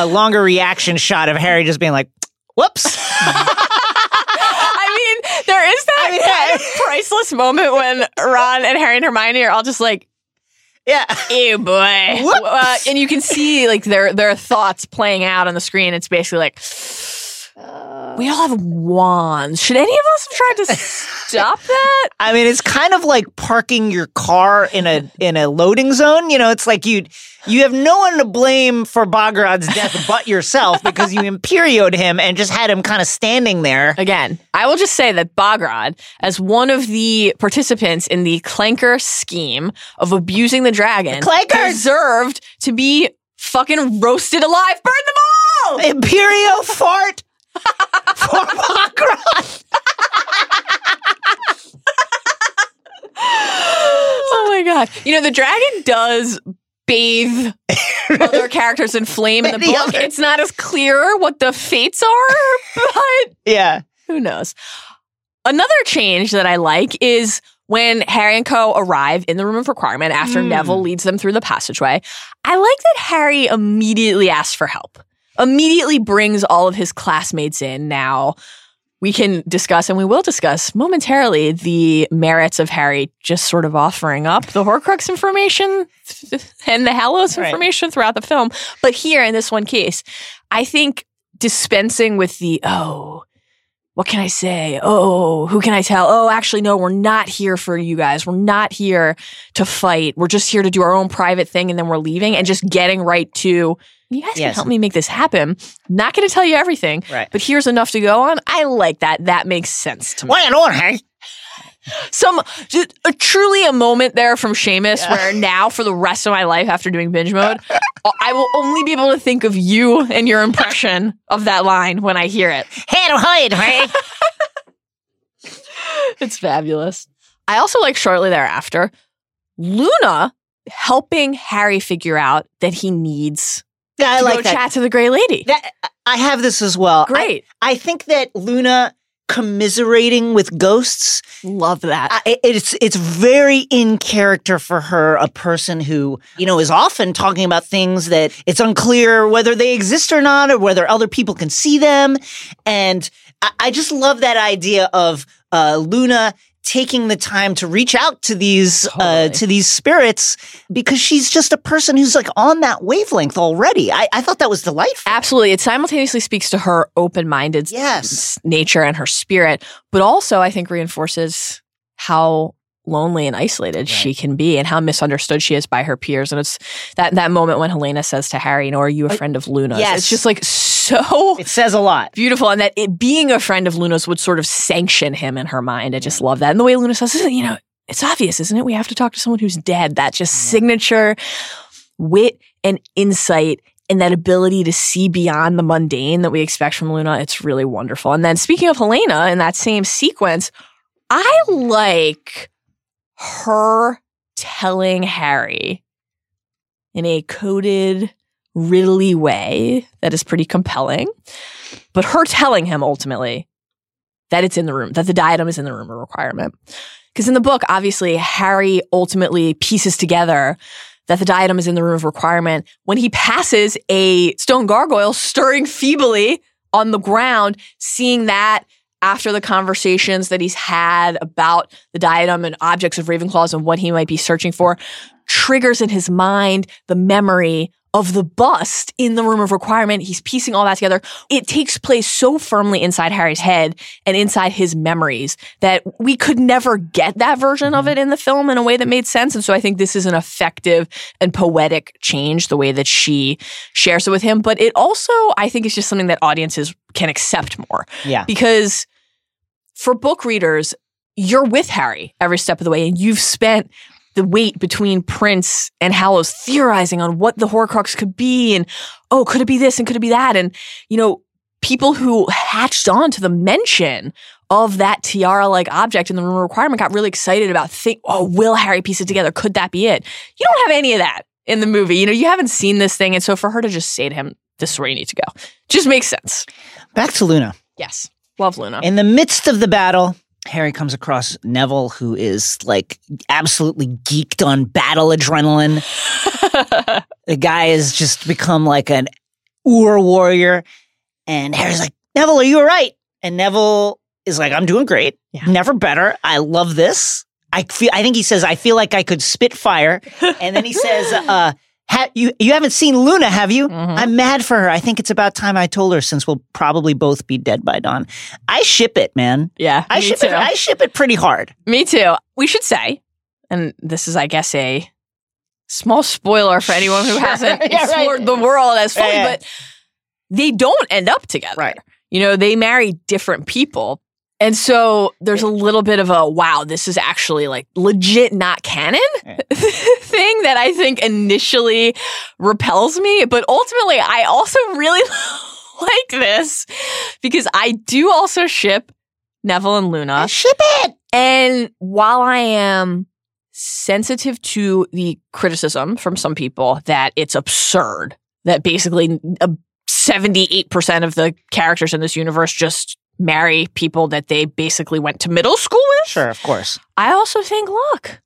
S2: a, a longer reaction shot of Harry just being like, "Whoops."
S1: I mean, there is that
S2: I mean,
S1: priceless moment when Ron and Harry and Hermione are all just like,
S2: Yeah.
S1: "Ew, boy," Uh, and you can see like their their thoughts playing out on the screen. It's basically like, we all have wands. Should any of us have tried to stop that?
S2: I mean, it's kind of like parking your car in a in a loading zone. You know, it's like you you have no one to blame for Bogrod's death but yourself because you imperioed him and just had him kind of standing there.
S1: Again, I will just say that Bagrad, as one of the participants in the Clanker scheme of abusing the dragon,
S2: Clankers!
S1: deserved to be fucking roasted alive. Burn them all!
S2: Imperio fart for Bogrod.
S1: Oh my god! You know the dragon does bathe other characters in flame in the book.
S2: other-
S1: It's not as clear what the fates are, but
S2: Yeah.
S1: who knows? Another change that I like is when Harry and Co. arrive in the room of requirement after
S2: Hmm.
S1: Neville leads them through the passageway. I like that Harry immediately asks for help, immediately brings all of his classmates in. Now, we can discuss, and we will discuss momentarily, the merits of Harry just sort of offering up the Horcrux information and the Hallows
S2: Right.
S1: information throughout the film. But here in this one case, I think dispensing with the, oh, what can I say? Oh, who can I tell? Oh, actually, no, we're not here for you guys. We're not here to fight. We're just here to do our own private thing and then we're leaving and just getting right to, you guys can help me make this happen. Not going to tell you everything,
S2: Right.
S1: but here's enough to go on. I like that. That makes sense to me.
S2: Why on, Harry?
S1: Some just a, truly a moment there from Seamus where now for the rest of my life after doing binge mode, uh, I will only be able to think of you and your impression of that line when I hear it.
S2: Hand hide, Harry.
S1: It's fabulous. I also like shortly thereafter, Luna helping Harry figure out that he needs
S2: Yeah, I like
S1: go
S2: that.
S1: chat to the Gray Lady.
S2: That I have this as well. I-
S1: Great.
S2: I, think that Luna commiserating with ghosts
S1: Love that.
S2: I- it's it's very in character for her a person who you know is often talking about things that it's unclear whether they exist or not or whether other people can see them and i, I just love that idea of uh, luna taking the time to reach out to these uh, to these spirits because she's just a person who's like on that wavelength already i, I thought that was delightful
S1: Absolutely. It simultaneously speaks to her open minded
S2: Yes.
S1: nature and her spirit, but also I think reinforces how lonely and isolated she can be and how misunderstood she is by her peers. And it's that that moment when Helena says to Harry, you know, are you a friend of Luna's?
S2: yes.
S1: It's just like so
S2: it says a lot
S1: beautiful and that it being a friend of Luna's would sort of sanction him in her mind. I just love that. And the way Luna says, "Isn't- you know, it's obvious, isn't it? We have to talk to someone who's dead. That just signature wit and insight and that ability to see beyond the mundane that we expect from Luna. It's really wonderful. And then speaking of Helena in that same sequence, I like her telling Harry in a coded, riddly way that is pretty compelling, but her telling him ultimately that it's in the room, that the diadem is in the room, a requirement. Because in the book, obviously, Harry ultimately pieces together that the diadem is in the room of requirement when he passes a stone gargoyle stirring feebly on the ground, seeing that after the conversations that he's had about the diadem and objects of Ravenclaws and what he might be searching for, triggers in his mind the memory of the bust in the room of requirement. He's piecing all that together. It takes place so firmly inside Harry's head and inside his memories that we could never get that version of mm-hmm. it in the film in a way that made sense. And so I think this is an effective and poetic change, the way that she shares it with him. But it also, I think, is just something that audiences can accept more
S2: yeah
S1: because for book readers, you're with Harry every step of the way, and you've spent the wait between Prince and Hallows theorizing on what the Horcrux could be, and oh, could it be this and could it be that, and you know, people who hatched on to the mention of that tiara-like object in the room requirement got really excited about think, oh, will Harry piece it together? Could that be it? You don't have any of that in the movie. You know, you haven't seen this thing, and so for her to just say to him, "This is where you need to go," just makes sense.
S2: back to luna
S1: Yes, love Luna.
S2: In the midst of the battle, Harry comes across Neville, who is like absolutely geeked on battle adrenaline. the guy has just become like an Ur warrior. And Harry's like, Neville, are you all right? And Neville is like, I'm doing great.
S1: Yeah.
S2: Never better. I love this. I feel, I think he says, I feel like I could spit fire. And then he says, uh, Ha- you you haven't seen Luna, have you?
S1: Mhm.
S2: I'm mad for her. I think it's about time I told her since we'll probably both be dead by dawn. I ship it, man.
S1: Yeah,
S2: I ship
S1: too.
S2: it. I ship it pretty hard.
S1: Me too. We should say, and this is, I guess, a small spoiler for anyone who
S2: Sure.
S1: hasn't
S2: Yeah, right.
S1: the world as fully,
S2: Yeah, yeah.
S1: but they don't end up together.
S2: Right.
S1: You know, they marry different people. And so there's a little bit of a wow, this is actually like legit not canon
S2: Yeah.
S1: thing that I think initially repels me. But ultimately, I also really like this because I do also ship Neville and Luna.
S2: ship it.
S1: And while I am sensitive to the criticism from some people that it's absurd that basically uh, 78% of the characters in this universe just marry people that they basically went to middle school with,
S2: Sure, of course.
S1: I also think, look,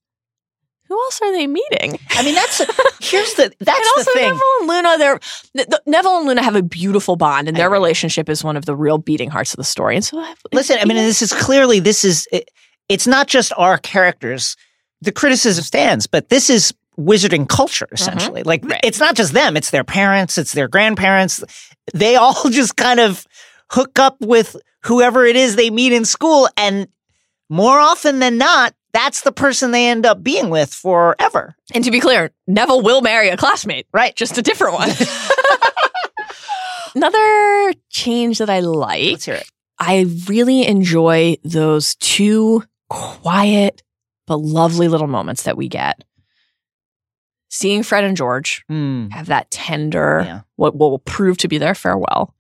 S1: who else are they meeting?
S2: I mean, that's here's the that's
S1: and
S2: the
S1: also
S2: thing.
S1: Neville and Luna, they're the, the- Neville and Luna have a beautiful bond, and their relationship is one of the real beating hearts of the story. And so, I,
S2: Listen, I mean, this is clearly this is it, it's not just our characters. The criticism stands, but this is wizarding culture mm-hmm. essentially. Like
S1: Right.
S2: it's not just them; it's their parents, it's their grandparents. They all just kind of hook up with whoever it is they meet in school, and more often than not, that's the person they end up being with forever.
S1: and to be clear, Neville will marry a classmate.
S2: Right?
S1: just a different one. Another change that I like,
S2: Let's hear it.
S1: I really enjoy those two quiet but lovely little moments that we get. Seeing Fred and George
S2: Hmm.
S1: have that tender,
S2: Yeah.
S1: what will prove to be their farewell,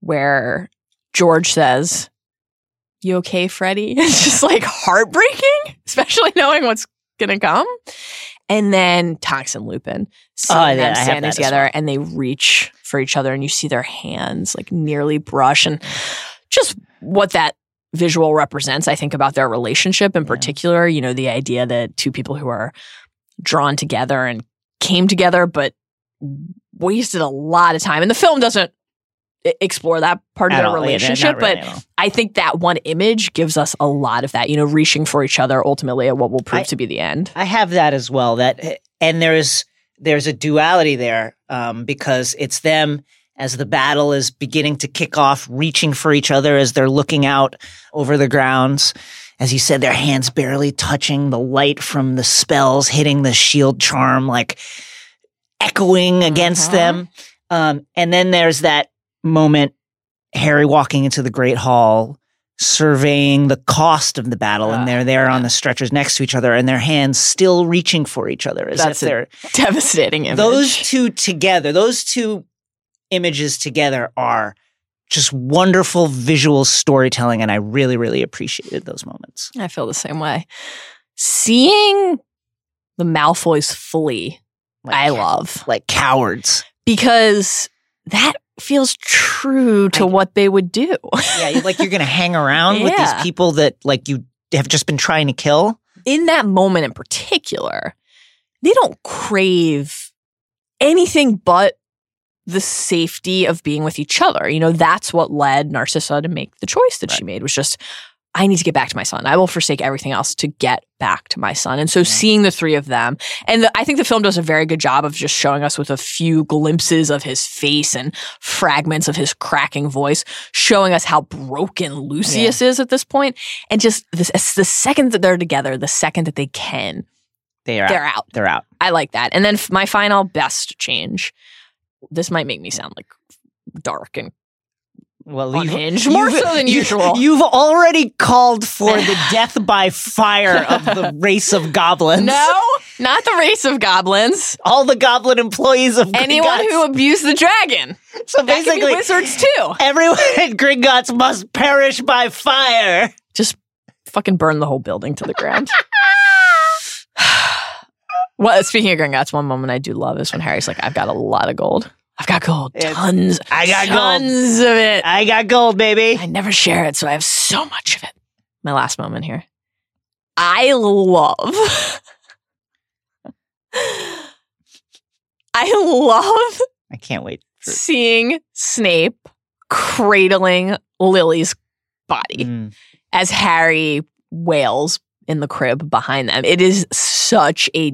S1: where George says, You okay, Freddie? It's just like heartbreaking, especially knowing what's going to come. And then Tonks and Lupin seeing
S2: Oh, yeah,
S1: them standing together
S2: well.
S1: and they reach for each other and you see their hands like nearly brush and just what that visual represents, I think, about their relationship in
S2: Yeah.
S1: particular. You know, the idea that two people who are drawn together and came together, but wasted a lot of time. And the film doesn't explore that part of
S2: At
S1: their
S2: all. Yeah,
S1: relationship,
S2: really
S1: but. I think that one image gives us a lot of that, you know, reaching for each other ultimately at what will prove
S2: I-
S1: to be the end.
S2: I have that as well. That and there's there's a duality there um, because it's them as the battle is beginning to kick off, reaching for each other as they're looking out over the grounds. As you said, their hands barely touching, the light from the spells hitting the shield charm, like echoing against
S1: Uh-huh.
S2: them. Um, and then there's that moment, Harry walking into the Great Hall, surveying the cost of the battle,
S1: Ah,
S2: and they're there on the stretchers next to each other, and their hands still reaching for each other as
S1: That's
S2: if
S1: a
S2: they're
S1: Devastating image.
S2: those two together. Those two images together are just wonderful visual storytelling, and I really, really appreciated those moments.
S1: I feel the same way. Seeing the Malfoys fully,
S2: Like,
S1: I love
S2: like cowards.
S1: because that feels true to
S2: I-
S1: what they would do.
S2: Yeah, like you're gonna hang around with these people that like you have just been trying to kill.
S1: in that moment in particular, they don't crave anything but the safety of being with each other. You know, that's what led Narcissa to make the choice that she made was just, I need to get back to my son. I will forsake everything else to get back to my son. And so seeing the three of them, and the, I think the film does a very good job of just showing us with a few glimpses of his face and fragments of his cracking voice, showing us how broken Lucius is at this point. And just this, the second that they're together, the second that they can,
S2: They are
S1: they're
S2: out.
S1: out.
S2: They're out.
S1: I like that. And then f- my final best change. This might make me sound like dark and
S2: Well,
S1: unhinged, more so than usual.
S2: You've already called for the death by fire of the race of goblins.
S1: no, not the race of goblins.
S2: all the goblin employees of
S1: Anyone
S2: Gringotts.
S1: who abused the dragon.
S2: so
S1: That
S2: basically
S1: wizards too.
S2: everyone at Gringotts must perish by fire.
S1: Just fucking burn the whole building to the ground. well, speaking of Gringotts, one moment I do love is when Harry's like, "I've got a lot of gold. I've got gold,
S2: It's-
S1: tons,
S2: I got gold.
S1: tons of it.
S2: I got gold, baby.
S1: I never share it, so I have so much of it. My last moment here. I love. I love
S2: I can't wait. For,
S1: seeing Snape cradling Lily's body
S2: Mm.
S1: as Harry wails in the crib behind them. It is such a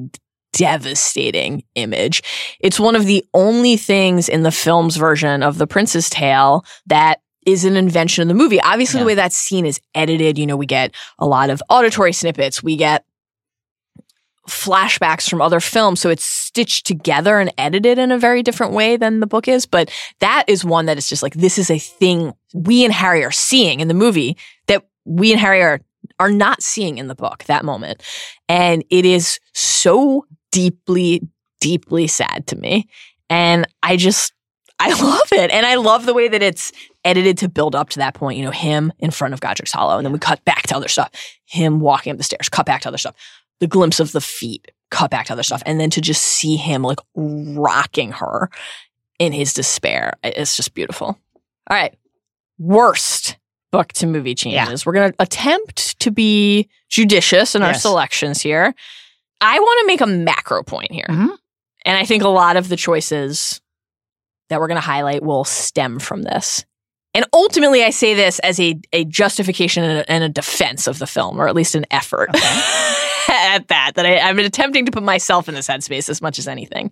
S1: devastating image. It's one of the only things in the film's version of The Prince's Tale that is an invention of the movie. Obviously,
S2: Yeah.
S1: the way that scene is edited, you know, we get a lot of auditory snippets, we get flashbacks from other films. So it's stitched together and edited in a very different way than the book is. But that is one that is just like, this is a thing we and Harry are seeing in the movie that we and Harry are, are not seeing in the book, that moment. And it is so deeply, deeply sad to me. And I just, I love it. And I love the way that it's edited to build up to that point. You know, him in front of Godric's Hollow. And then we cut back to other stuff. Him walking up the stairs, cut back to other stuff. The glimpse of the feet, cut back to other stuff. And then to just see him like rocking her in his despair. It's just beautiful. All right. Worst book to movie changes. We're going to attempt to be judicious in our selections here. I want to make a macro point here.
S2: Mhm.
S1: And I think a lot of the choices that we're going to highlight will stem from this. And ultimately, I say this as a, a justification and a, and a defense of the film, or at least an effort at that, that I, I've been attempting to put myself in this headspace as much as anything.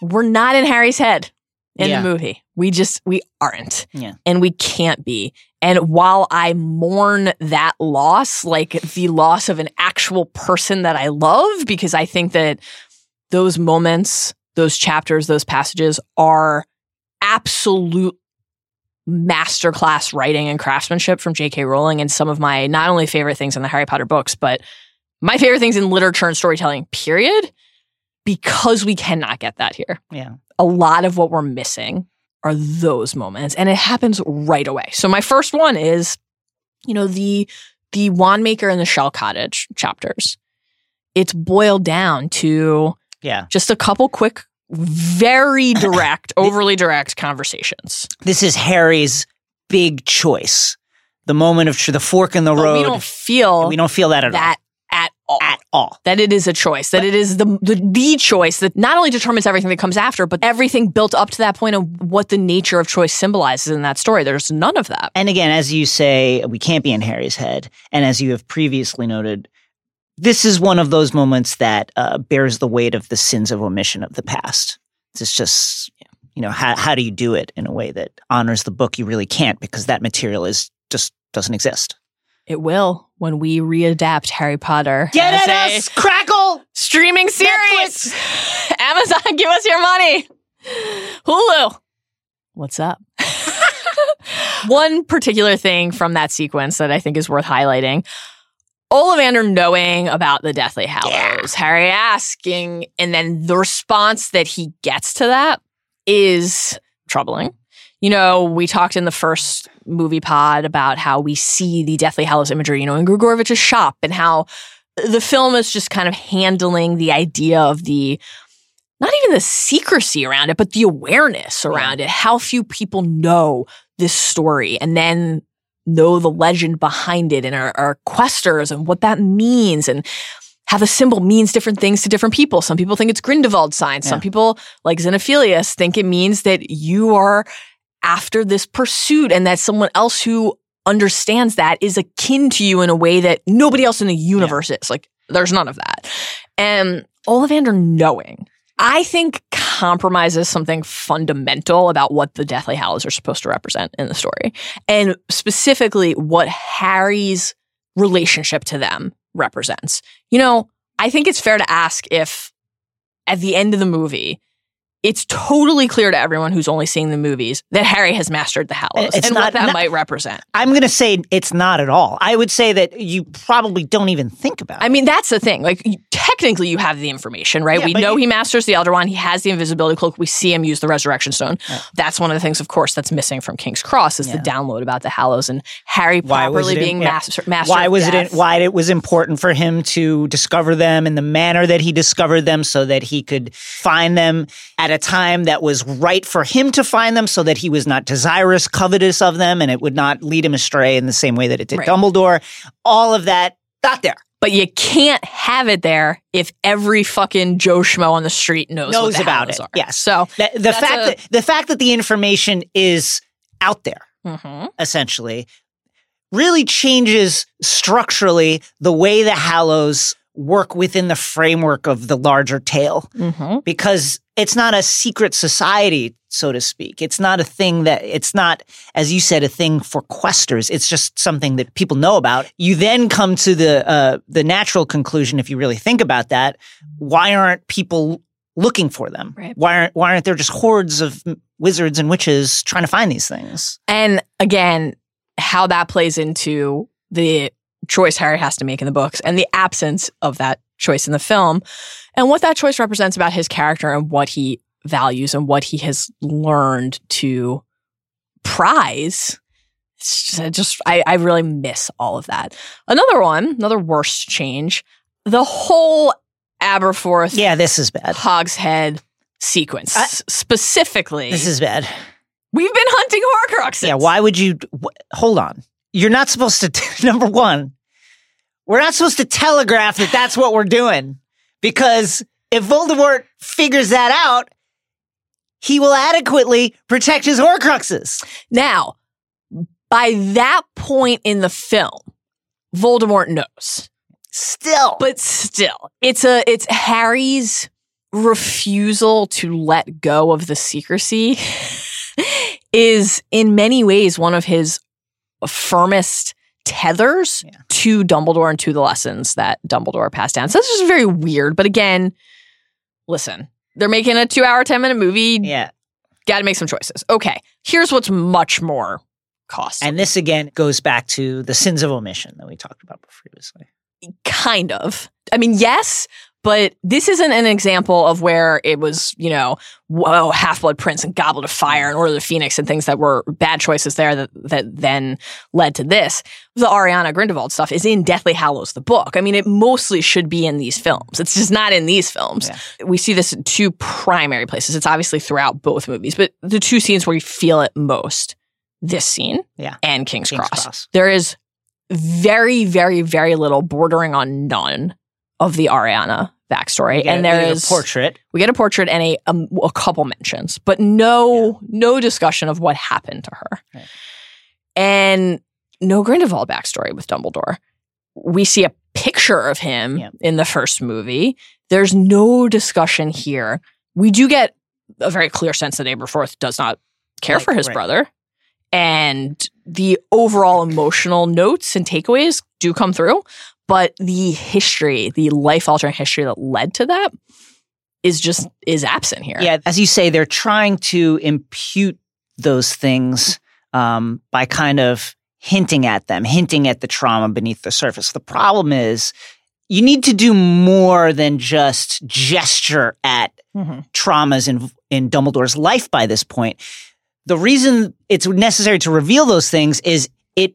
S1: We're not in Harry's head in
S2: Yeah.
S1: the movie. We just, we aren't.
S2: Yeah.
S1: And we can't be. And while I mourn that loss, like the loss of an actual person that I love, because I think that those moments, those chapters, those passages are absolute masterclass writing and craftsmanship from J.K. Rowling and some of my not only favorite things in the Harry Potter books, but my favorite things in literature and storytelling, period, because we cannot get that here.
S2: Yeah.
S1: A lot of what we're missing are those moments, and it happens right away. So my first one is, you know, the the wand maker and the shell cottage chapters. It's boiled down to
S2: Yeah.
S1: just a couple quick, very direct, overly direct conversations.
S2: This is Harry's big choice. The moment of tr- the fork in the
S1: But
S2: road.
S1: we don't feel
S2: we don't feel that at
S1: that at all.
S2: At all.
S1: that it is a choice, that it is the, the the choice that not only determines everything that comes after, but everything built up to that point and what the nature of choice symbolizes in that story. There's none of that.
S2: And again, as you say, we can't be in Harry's head. And as you have previously noted, this is one of those moments that uh, bears the weight of the sins of omission of the past. It's just, you know, how, how do you do it in a way that honors the book? You really can't because that material is just doesn't exist.
S1: It will when we readapt Harry Potter.
S2: Get at us, Crackle!
S1: streaming series. Amazon, give us your money. Hulu, what's up? One particular thing from that sequence that I think is worth highlighting. Ollivander knowing about the Deathly Hallows, Harry asking, and then the response that he gets to that is troubling. You know, we talked in the first movie pod about how we see the Deathly Hallows imagery, you know, in Gregorovitch's shop and how the film is just kind of handling the idea of the not even the secrecy around it, but the awareness around it. How few people know this story and then know the legend behind it and are, are questers and what that means and how the symbol means different things to different people. Some people think it's Grindelwald sign. Some people, like Xenophilius, think it means that you are after this pursuit and that someone else who understands that is akin to you in a way that nobody else in the universe is. Like, there's none of that. And Ollivander knowing, I think compromises something fundamental about what the Deathly Hallows are supposed to represent in the story. And specifically what Harry's relationship to them represents. You know, I think it's fair to ask if at the end of the movie, it's totally clear to everyone who's only seeing the movies that Harry has mastered the Hallows
S2: It's
S1: and
S2: not-
S1: what that
S2: not-
S1: might represent.
S2: I'm going to say it's not at all. I would say that you probably don't even think about
S1: I
S2: it.
S1: mean, that's the thing. Like, technically, you have the information, right?
S2: Yeah,
S1: we know
S2: you-
S1: he masters the Elder Wand. He has the invisibility cloak. We see him use the Resurrection Stone. That's one of the things, of course, that's missing from King's Cross is the download about the Hallows and Harry properly
S2: it in-
S1: being
S2: yeah.
S1: master, master.
S2: why was it in, why it was important for him to discover them in the manner that he discovered them so that he could find them at a time that was right for him to find them so that he was not desirous covetous of them and it would not lead him astray in the same way that it did
S1: Right.
S2: Dumbledore all of that not there
S1: But you can't have it there if every fucking Joe Schmo on the street knows, what
S2: knows about it
S1: Are.
S2: yes
S1: So,
S2: the, the fact
S1: a-
S2: that the fact that the information is out there
S1: mhm.
S2: essentially really changes structurally the way the Hallows work within the framework of the larger tale
S1: Mm-hmm.
S2: because it's not a secret society, so to speak. It's not a thing that, it's not, as you said, a thing for questers. It's just something that people know about. You then come to the, uh, the natural conclusion, if you really think about that, why aren't people looking for them?
S1: Right.
S2: Why aren't, why aren't there just hordes of wizards and witches trying to find these things?
S1: And again, how that plays into the choice Harry has to make in the books and the absence of that choice in the film and what that choice represents about his character and what he values and what he has learned to prize. It's just, I just I, I really miss all of that. Another one, another worst change, the whole Aberforth
S2: Yeah, this is bad.
S1: Hog's Head sequence.
S2: I-
S1: specifically,
S2: This is bad.
S1: we've been hunting Horcruxes.
S2: Yeah, why would you? Wh- hold on. You're not supposed to. number one, we're not supposed to telegraph that that's what we're doing because if Voldemort figures that out, he will adequately protect his Horcruxes.
S1: Now, by that point in the film, Voldemort knows.
S2: Still,
S1: But still, it's a it's Harry's refusal to let go of the secrecy is in many ways one of his firmest tethers
S2: Yeah.
S1: to Dumbledore and to the lessons that Dumbledore passed down. So this is very weird, but again, listen, they're making a 2-hour 10-minute movie.
S2: yeah.
S1: Got to make some choices. Okay, here's what's much more cost.
S2: And this again goes back to the sins of omission that we talked about previously.
S1: kind of. I mean, yes, but this isn't an example of where it was, you know, whoa, Half Blood Prince and Goblet of Fire and Order of the Phoenix and things that were bad choices there that, that then led to this. The Ariana Grindelwald stuff is in Deathly Hallows, the book. I mean, it mostly should be in these films. It's just not in these films. We see this in two primary places. It's obviously throughout both movies, but the two scenes where you feel it most this scene
S2: Yeah.
S1: and King's,
S2: King's
S1: Cross.
S2: Cross.
S1: There is very, very, very little, bordering on none of the Ariana backstory. And there
S2: is a portrait.
S1: we get a portrait and a um, a couple mentions, but no no discussion of what happened to her,
S2: Right.
S1: and no Grindelwald backstory with Dumbledore. We see a picture of him
S2: Yeah.
S1: in the first movie. There's no discussion here. We do get a very clear sense that Aberforth does not care
S2: Like,
S1: for his
S2: right.
S1: brother, and the overall emotional notes and takeaways do come through. But the history, the life altering history that led to that, is just is absent here.
S2: Yeah, as you say, they're trying to impute those things um, by kind of hinting at them, hinting at the trauma beneath the surface. The problem is you need to do more than just gesture at
S1: Mhm.
S2: traumas in in Dumbledore's life by this point. The reason it's necessary to reveal those things is it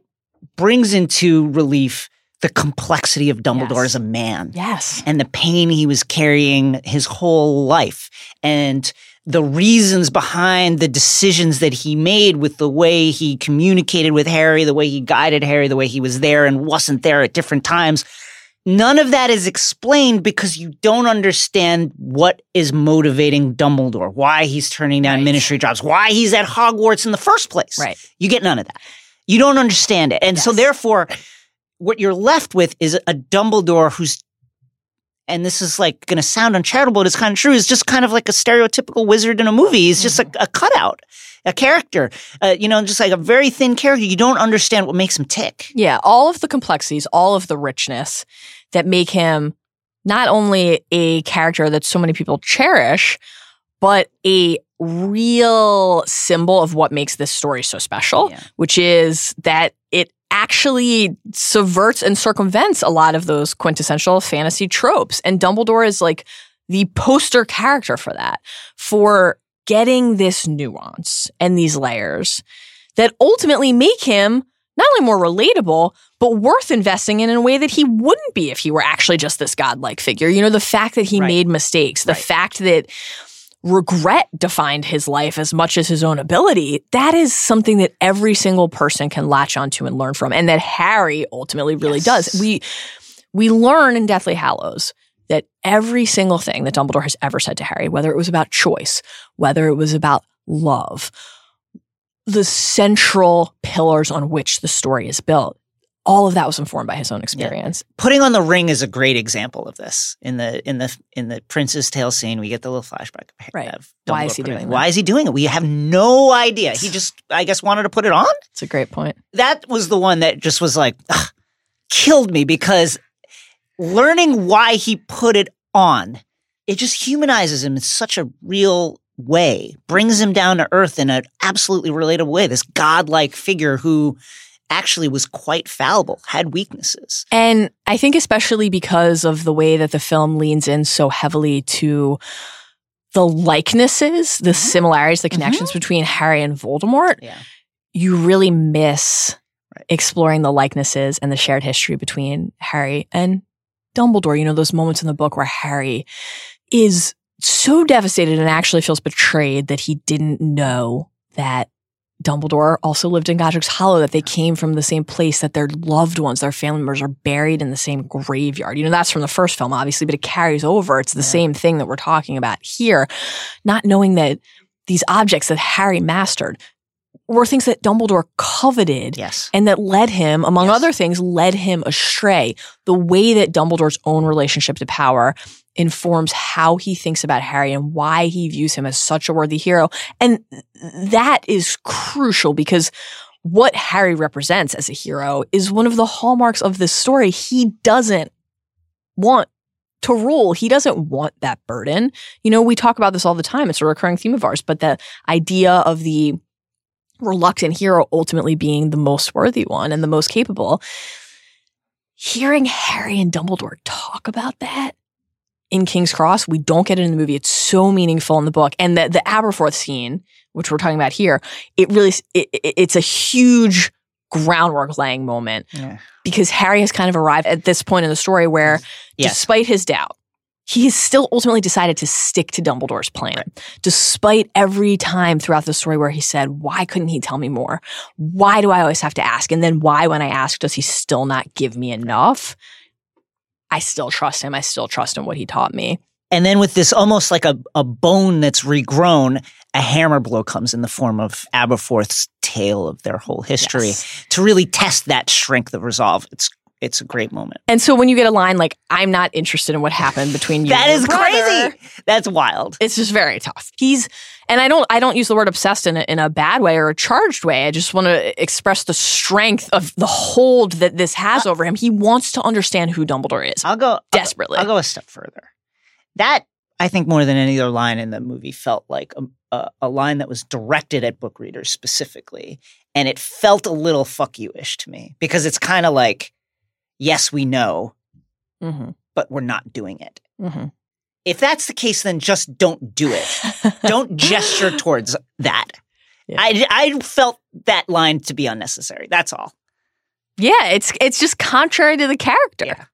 S2: brings into relief the complexity of Dumbledore
S1: Yes.
S2: as a man
S1: Yes.
S2: and the pain he was carrying his whole life and the reasons behind the decisions that he made with the way he communicated with Harry, the way he guided Harry, the way he was there and wasn't there at different times. None of that is explained because you don't understand what is motivating Dumbledore, why he's turning down
S1: Right.
S2: ministry jobs, why he's at Hogwarts in the first place.
S1: Right.
S2: You get none of that. You don't understand it. And so therefore, what you're left with is a Dumbledore who's and this is like going to sound uncharitable, but it's kind of true. Is just kind of like a stereotypical wizard in a movie. He's just a, a cutout, a character, uh, you know, just like a very thin character. You don't understand what makes him tick.
S1: Yeah. All of the complexities, all of the richness that make him not only a character that so many people cherish, but a real symbol of what makes this story so special,
S2: Yeah.
S1: which is that actually subverts and circumvents a lot of those quintessential fantasy tropes. And Dumbledore is like the poster character for that, for getting this nuance and these layers that ultimately make him not only more relatable, but worth investing in in a way that he wouldn't be if he were actually just this godlike figure. You know, the fact that he
S2: Right.
S1: made mistakes, the
S2: Right.
S1: fact that regret defined his life as much as his own ability, that is something that every single person can latch onto and learn from. And that Harry ultimately really
S2: Yes.
S1: does. We we learn in Deathly Hallows that every single thing that Dumbledore has ever said to Harry, whether it was about choice, whether it was about love, the central pillars on which the story is built all of that was informed by his own experience.
S2: Putting on the ring is a great example of this. In the in the in the Prince's Tale scene, we get the little flashback. Of,
S1: Right. Why is he doing
S2: Why
S1: that?
S2: is he doing it? We have no idea. He just, I guess, wanted to put it on.
S1: It's a great point.
S2: that was the one that just was like ugh, killed me because learning why he put it on it just humanizes him in such a real way brings him down to earth in an absolutely relatable way this godlike figure who actually was quite fallible had weaknesses
S1: And I think especially because of the way that the film leans in so heavily to the likenesses, the mm-hmm. similarities, the mm-hmm. connections between Harry and Voldemort,
S2: yeah
S1: you really miss
S2: Right.
S1: exploring the likenesses and the shared history between Harry and Dumbledore. You know, those moments in the book where Harry is so devastated and actually feels betrayed that he didn't know that Dumbledore also lived in Godric's Hollow, that they came from the same place, that their loved ones, their family members are buried in the same graveyard. You know, that's from the first film, obviously, but it carries over. It's the
S2: Yeah.
S1: same thing that we're talking about here. Not knowing that these objects that Harry mastered were things that Dumbledore coveted
S2: yes
S1: and that led him, among
S2: Yes.
S1: other things, led him astray. The way that Dumbledore's own relationship to power informs how he thinks about Harry and why he views him as such a worthy hero. And that is crucial because what Harry represents as a hero is one of the hallmarks of this story. He doesn't want to rule. He doesn't want that burden. You know, we talk about this all the time. It's a recurring theme of ours, but the idea of the reluctant hero ultimately being the most worthy one and the most capable. Hearing Harry and Dumbledore talk about that in King's Cross, we don't get it in the movie. It's so meaningful in the book. And the, the Aberforth scene, which we're talking about here, it really, it, it- it's a huge groundwork laying moment
S2: yeah.
S1: because Harry has kind of arrived at this point in the story where,
S2: Yes.
S1: despite his doubt, he has still ultimately decided to stick to Dumbledore's plan. Despite every time throughout the story where he said, Why couldn't he tell me more? Why do I always have to ask? And then why, when I ask, does he still not give me enough? I still trust him. I still trust in what he taught me.
S2: And then with this almost like a, a bone that's regrown, a hammer blow comes in the form of Aberforth's tale of their whole history
S1: Yes.
S2: to really test that strength of resolve. It's it's a great moment.
S1: And so when you get a line like, I'm not interested in what happened between you
S2: That is
S1: brother,"
S2: crazy. That's wild.
S1: it's just very tough. He's and I don't I don't use the word obsessed in a, in a bad way or a charged way. I just want to express the strength of the hold that this has over him. He wants to understand who Dumbledore is
S2: I'll go I'll go-
S1: desperately.
S2: I'll go a step further. That I think more than any other line in the movie felt like a, a, a line that was directed at book readers specifically, and it felt a little fuck you ish to me because it's kind of like, yes, we know,
S1: hmm
S2: but we're not doing it.
S1: hmm
S2: If that's the case, then just don't do it. don't gesture towards that.
S1: Yeah.
S2: I, I felt that line to be unnecessary. That's all.
S1: Yeah, it's it's just contrary to the character.
S2: Yeah.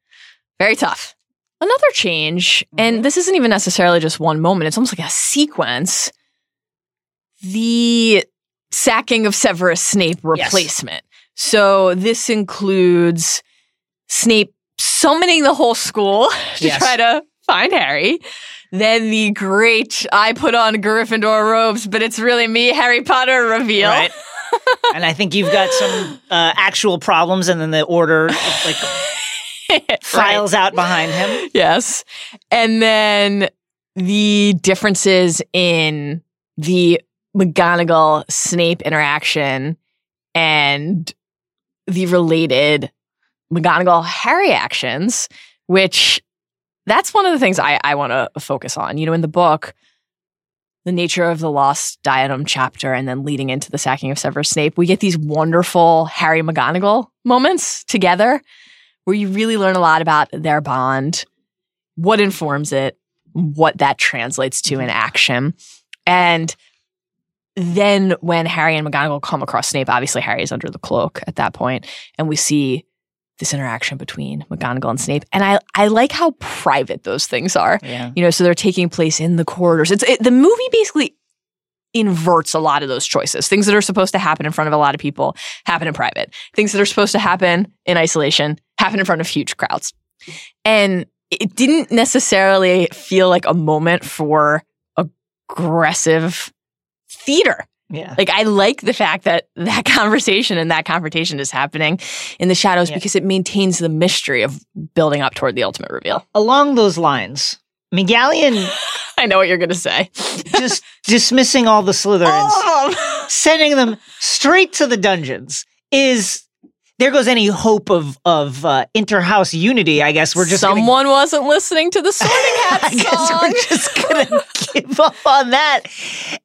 S1: Very tough. Another change, and this isn't even necessarily just one moment, it's almost like a sequence. The sacking of Severus Snape replacement. So this includes Snape summoning the whole school to
S2: Yes.
S1: try to find Harry. Then the great I put on Gryffindor robes, but it's really me, Harry Potter reveal.
S2: Right. and I think you've got some uh, actual problems, and then the order like
S1: Right.
S2: files out behind him.
S1: Yes. And then the differences in the McGonagall Snape interaction and the related McGonagall Harry actions, which that's one of the things I, I want to focus on. You know, in the book, the nature of the lost diadem chapter and then leading into the sacking of Severus Snape, we get these wonderful Harry McGonagall moments together where you really learn a lot about their bond, what informs it, what that translates to in action. And then when Harry and McGonagall come across Snape, obviously Harry is under the cloak at that point, and we see this interaction between McGonagall and Snape. And I, I like how private those things are.
S2: Yeah.
S1: You know, so they're taking place in the corridors. It's it, the movie basically inverts a lot of those choices. Things that are supposed to happen in front of a lot of people happen in private. Things that are supposed to happen in isolation happen in front of huge crowds. And it didn't necessarily feel like a moment for aggressive theater.
S2: Yeah.
S1: Like I like the fact that that conversation and that confrontation is happening in the shadows
S2: Yeah.
S1: because it maintains the mystery of building up toward the ultimate reveal.
S2: Along those lines, McGonagall
S1: I know what you're going to say.
S2: just dismissing all the Slytherins,
S1: Oh.
S2: sending them straight to the dungeons is there goes any hope of of uh, interhouse unity. I guess we're just gonna-
S1: someone wasn't listening to the Sorting Hat
S2: I guess
S1: song.
S2: we're just gonna give up on that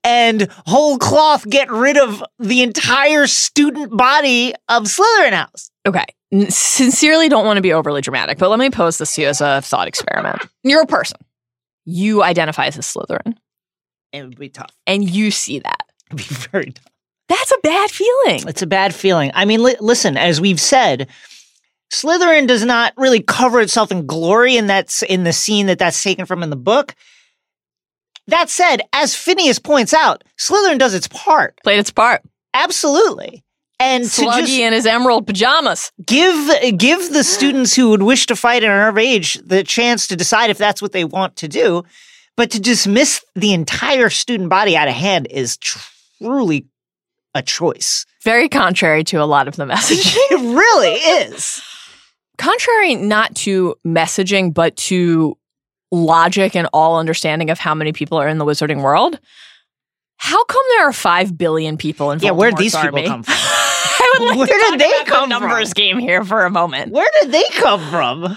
S2: and whole cloth get rid of the entire student body of Slytherin House.
S1: Okay. N- Sincerely don't want to be overly dramatic, but let me pose this to you as a thought experiment. You're a person. You identify as a Slytherin,
S2: It would be tough.
S1: and you see that.
S2: It'd be very tough.
S1: That's a bad feeling.
S2: It's a bad feeling. I mean, li- listen, as we've said, Slytherin does not really cover itself in glory, and that's in the scene that that's taken from in the book. That said, as Phineas points out, Slytherin does its part.
S1: Played its part.
S2: Absolutely. And to
S1: Sluggy
S2: just
S1: in his emerald pajamas.
S2: give give the students who would wish to fight in our age the chance to decide if that's what they want to do, but to dismiss the entire student body out of hand is truly a choice.
S1: Very contrary to a lot of the messaging.
S2: It really is.
S1: contrary not to messaging, but to logic and all understanding of how many people are in the wizarding world. How come there are five billion people in
S2: Yeah, where'd these
S1: Voldemort's
S2: people come from?
S1: I would like
S2: Where
S1: to
S2: did
S1: talk
S2: they
S1: about the numbers
S2: from?
S1: game here for a moment.
S2: Where did they come from?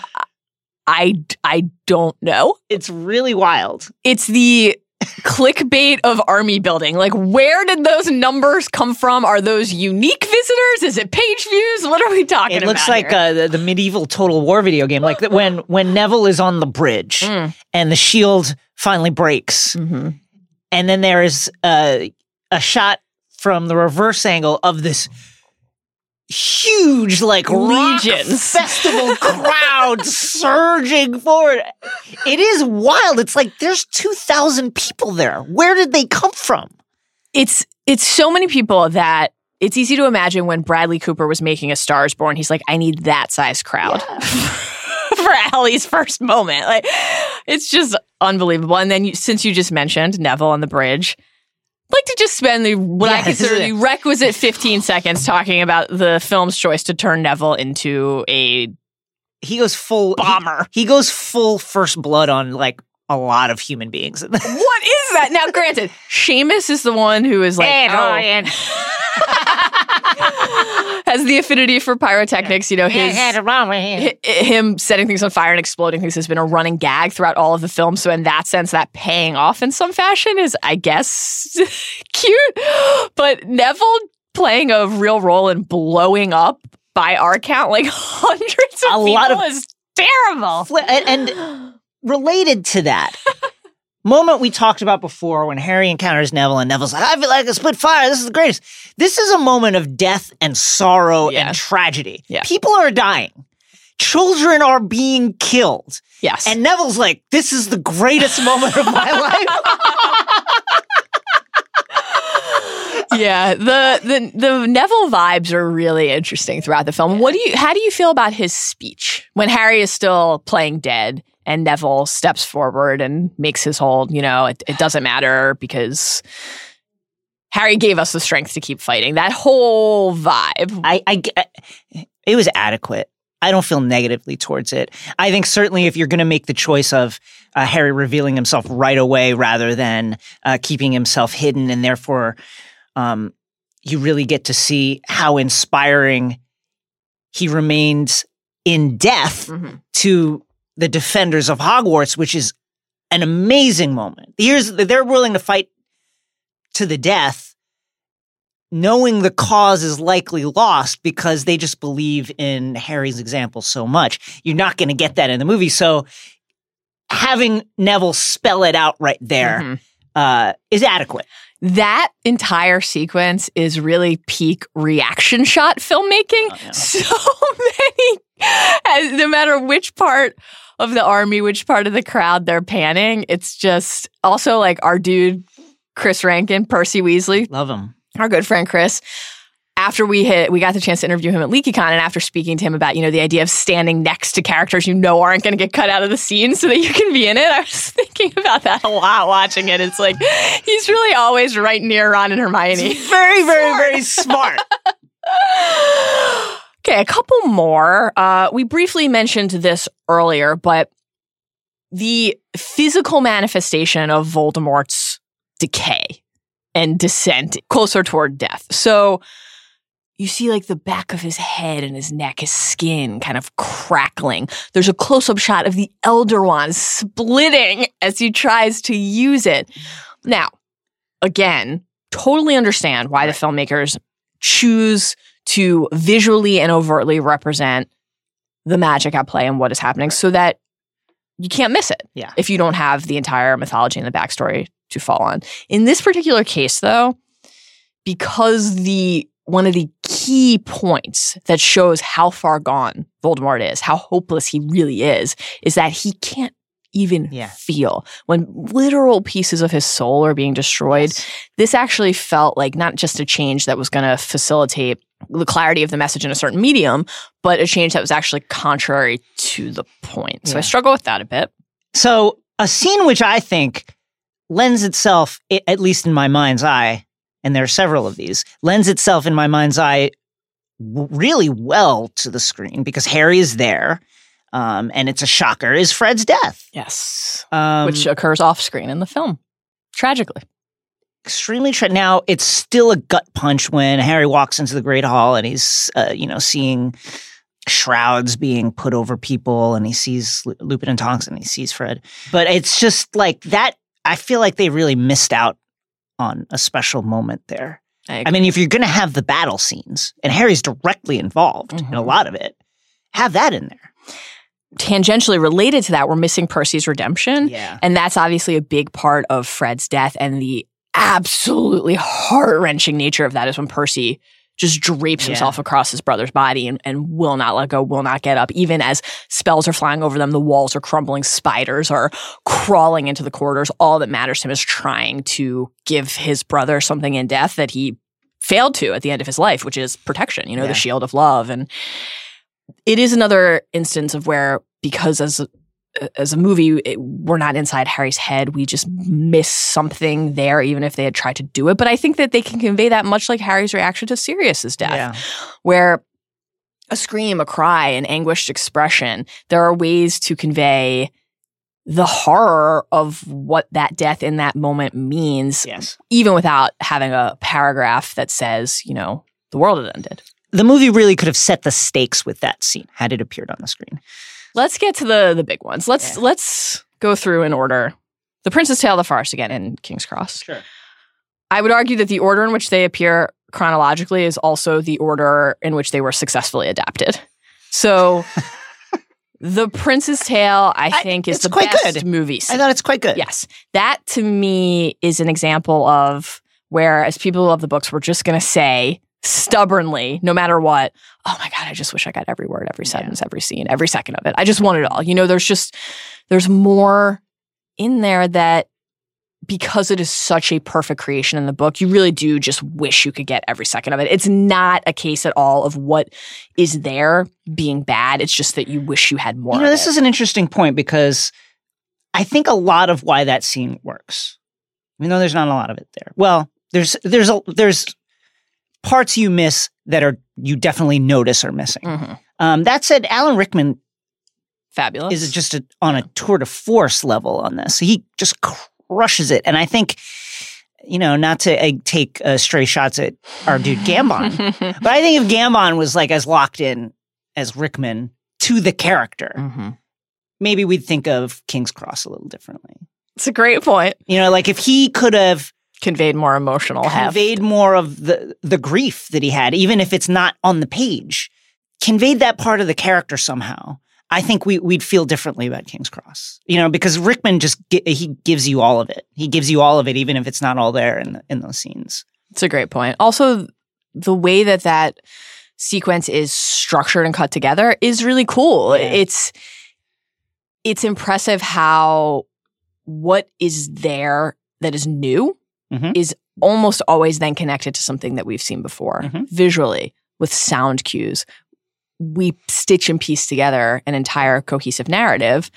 S1: I I don't know.
S2: It's really wild.
S1: It's the clickbait of army building. Like, where did those numbers come from? Are those unique visitors? Is it page views? What are we talking about?
S2: It looks like uh, the, the medieval Total War video game, like when when Neville is on the bridge
S1: Mm.
S2: and the shield finally breaks,
S1: Mhm.
S2: and then there is uh, a shot from the reverse angle of this huge like rock
S1: Legions.
S2: festival crowd surging forward it is wild it's like there's 2000 people there where did they come from
S1: it's it's so many people that it's easy to imagine when Bradley Cooper was making A Star Is Born. He's like, I need that size crowd for Ally's first moment. Like, it's just unbelievable. And then you, since you just mentioned Neville on the bridge. Like to just spend the what I consider the requisite 15 seconds talking about the film's choice to turn Neville into a
S2: he goes full
S1: bomber.
S2: he, goes full first blood on like a lot of human beings
S1: What is that? Now, granted, Seamus is the one who is like, oh, has the affinity for pyrotechnics. You know, his hi- him setting things on fire and exploding things has been a running gag throughout all of the film. So in that sense, that paying off in some fashion is, I guess, cute. But Neville playing a real role in blowing up by our count like hundreds of
S2: A
S1: people
S2: lot of-
S1: is terrible.
S2: Fl- and, and related to that moment we talked about before when Harry encounters Neville and Neville's like, I feel like a split fire. This is the greatest. This is a moment of death and sorrow
S1: Yeah.
S2: and tragedy.
S1: Yeah.
S2: People are dying. Children are being killed.
S1: yes.
S2: And Neville's like, this is the greatest moment of my life.
S1: yeah, the the the Neville vibes are really interesting throughout the film. What do you how do you feel about his speech when Harry is still playing dead and Neville steps forward and makes his hold. you know, it, it doesn't matter because Harry gave us the strength to keep fighting. That whole vibe.
S2: I, I g- it was adequate. I don't feel negatively towards it. I think certainly if you're going to make the choice of uh, Harry revealing himself right away rather than uh, keeping himself hidden, and therefore um, you really get to see how inspiring he remains in death
S1: Mhm.
S2: to the defenders of Hogwarts, which is an amazing moment. Here's they're willing to fight to the death, knowing the cause is likely lost because they just believe in Harry's example so much. You're not going to get that in the movie, so having Neville spell it out right there
S1: Mhm.
S2: uh, is adequate.
S1: That entire sequence is really peak reaction shot filmmaking.
S2: Oh, yeah.
S1: So many, as, no matter which part of the army, which part of the crowd they're panning, it's just also like our dude, Chris Rankin, Percy Weasley,
S2: Love him.
S1: our good friend Chris. after we hit, we got the chance to interview him at LeakyCon, and after speaking to him about, you know, the idea of standing next to characters you know aren't going to get cut out of the scene so that you can be in it, I was thinking about that a lot watching it. It's like he's really always right near Ron and Hermione.
S2: Very, very, very smart.
S1: okay, a couple more. Uh, we briefly mentioned this earlier, but the physical manifestation of Voldemort's decay and descent closer toward death. So you see like the back of his head and his neck, his skin kind of crackling. There's a close up shot of the Elder Wand splitting as he tries to use it. Now, again, totally understand why the filmmakers choose to visually and overtly represent the magic at play and what is happening so that you can't miss it
S2: Yeah.
S1: if you don't have the entire mythology and the backstory to fall on. In this particular case, though, because the one of the key points that shows how far gone Voldemort is, how hopeless he really is, is that he can't even
S2: Yeah.
S1: feel when literal pieces of his soul are being destroyed. This actually felt like not just a change that was going to facilitate the clarity of the message in a certain medium, but a change that was actually contrary to the point. So I struggle with that a bit.
S2: So, a scene which I think lends itself, at least in my mind's eye, and there are several of these, lends itself in my mind's eye really well to the screen because Harry is there, um, and it's a shocker, is Fred's death.
S1: Yes.
S2: Um,
S1: Which occurs off screen in the film, tragically.
S2: Extremely tra- now it's still a gut punch when Harry walks into the Great Hall and he's uh, you know seeing shrouds being put over people and he sees Lu- Lupin and Tonks and he sees Fred. But it's just like that I feel like they really missed out on a special moment there.
S1: I,
S2: I mean if you're going to have the battle scenes and Harry's directly involved in a
S1: Mhm.
S2: lot of it, have that in there.
S1: tangentially related to that, we're missing Percy's redemption.
S2: Yeah.
S1: And that's obviously a big part of Fred's death. And the absolutely heart wrenching nature of that is when Percy just drapes
S2: Yeah.
S1: himself across his brother's body and, and will not let go, will not get up. Even as spells are flying over them, the walls are crumbling, spiders are crawling into the corridors. All that matters to him is trying to give his brother something in death that he failed to at the end of his life, which is protection, you know,
S2: Yeah.
S1: the shield of love. And it is another instance of where, because as as a movie, it, we're not inside Harry's head. We just miss something there, even if they had tried to do it. But I think that they can convey that much like Harry's reaction to Sirius's death,
S2: Yeah.
S1: where a scream, a cry, an anguished expression. There are ways to convey the horror of what that death in that moment means,
S2: Yes.
S1: even without having a paragraph that says, you know, the world had ended.
S2: The movie really could have set the stakes with that scene had it appeared on the screen.
S1: Let's get to the the big ones. Let's
S2: Yeah.
S1: let's go through in order. The Prince's Tale, the farce again in King's Cross.
S2: Sure.
S1: I would argue that the order in which they appear chronologically is also the order in which they were successfully adapted. So, The Prince's Tale, I
S2: I-
S1: think, is the
S2: quite
S1: best
S2: good.
S1: movie.
S2: I thought it's quite good.
S1: Yes. That to me is an example of where, as people who love the books, we're just going to say stubbornly, no matter what, oh my God, I just wish I got every word, every sentence, every scene, every second of it. I just want it all. You know, there's just, there's more in there that because it is such a perfect creation in the book, you really do just wish you could get every second of it. It's not a case at all of what is there being bad. It's just that you wish you had more.
S2: You know, this
S1: it.
S2: is an interesting point because I think a lot of why that scene works, even though there's not a lot of it there. Well, there's there's a there's parts you miss that are you definitely notice are missing.
S1: Mhm.
S2: Um, that said, Alan Rickman
S1: fabulous.
S2: is just a, on a tour de force level on this. He just crushes it, and I think. You know, not to uh, take uh, stray shots at our dude Gambon, but I think if Gambon was like as locked in as Rickman to the character,
S1: Mhm.
S2: maybe we'd think of King's Cross a little differently.
S1: It's a great point.
S2: You know, like if he could have
S1: Conveyed more emotional heft.
S2: conveyed more of the the grief that he had, even if it's not on the page, conveyed that part of the character somehow. I think we we'd feel differently about King's Cross. You know, because Rickman just he gives you all of it. He gives you all of it, even if it's not all there in in those scenes.
S1: It's a great point. Also, the way that that sequence is structured and cut together is really cool.
S2: Yeah.
S1: It's it's impressive how what is there that is new
S2: Mhm.
S1: is almost always then connected to something that we've seen before
S2: Mhm.
S1: visually with sound cues. We stitch and piece together an entire cohesive narrative.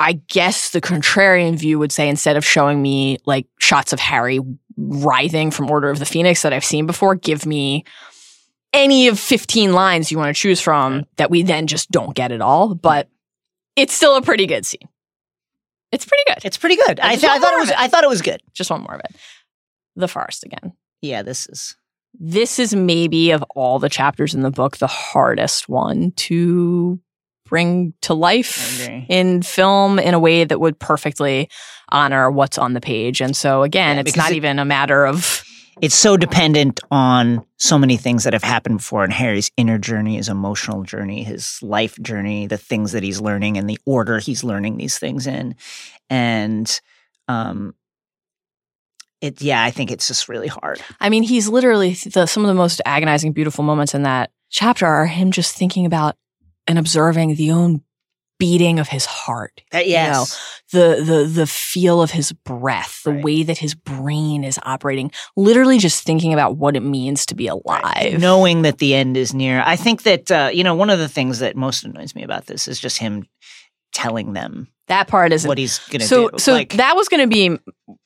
S1: I guess the contrarian view would say instead of showing me like shots of Harry writhing from Order of the Phoenix that I've seen before, give me any of 15 lines you want to choose from that we then just don't get at all. But it's still a pretty good scene. It's pretty good.
S2: It's pretty good. I, th- I thought it was.
S1: it.
S2: I thought it was good.
S1: Just one more of it. The forest again.
S2: Yeah, this is.
S1: This is maybe of all the chapters in the book the hardest one to bring to life in film in a way that would perfectly honor what's on the page. And so again,
S2: Yeah,
S1: it's not
S2: it-
S1: even a matter of
S2: It's so dependent on so many things that have happened before in Harry's inner journey, his emotional journey, his life journey, the things that he's learning, and the order he's learning these things in, and um, it. Yeah, I think it's just really hard.
S1: I mean, he's literally the, some of the most agonizing, beautiful moments in that chapter are him just thinking about and observing the own beating of his heart.
S2: That,
S1: You know, the the the feel of his breath, the
S2: Right.
S1: way that his brain is operating. Literally, just thinking about what it means to be alive.
S2: knowing that the end is near. I think that uh, you know one of the things that most annoys me about this is just him telling them
S1: that part is
S2: what he's gonna
S1: so
S2: do.
S1: so
S2: Like,
S1: that was going to be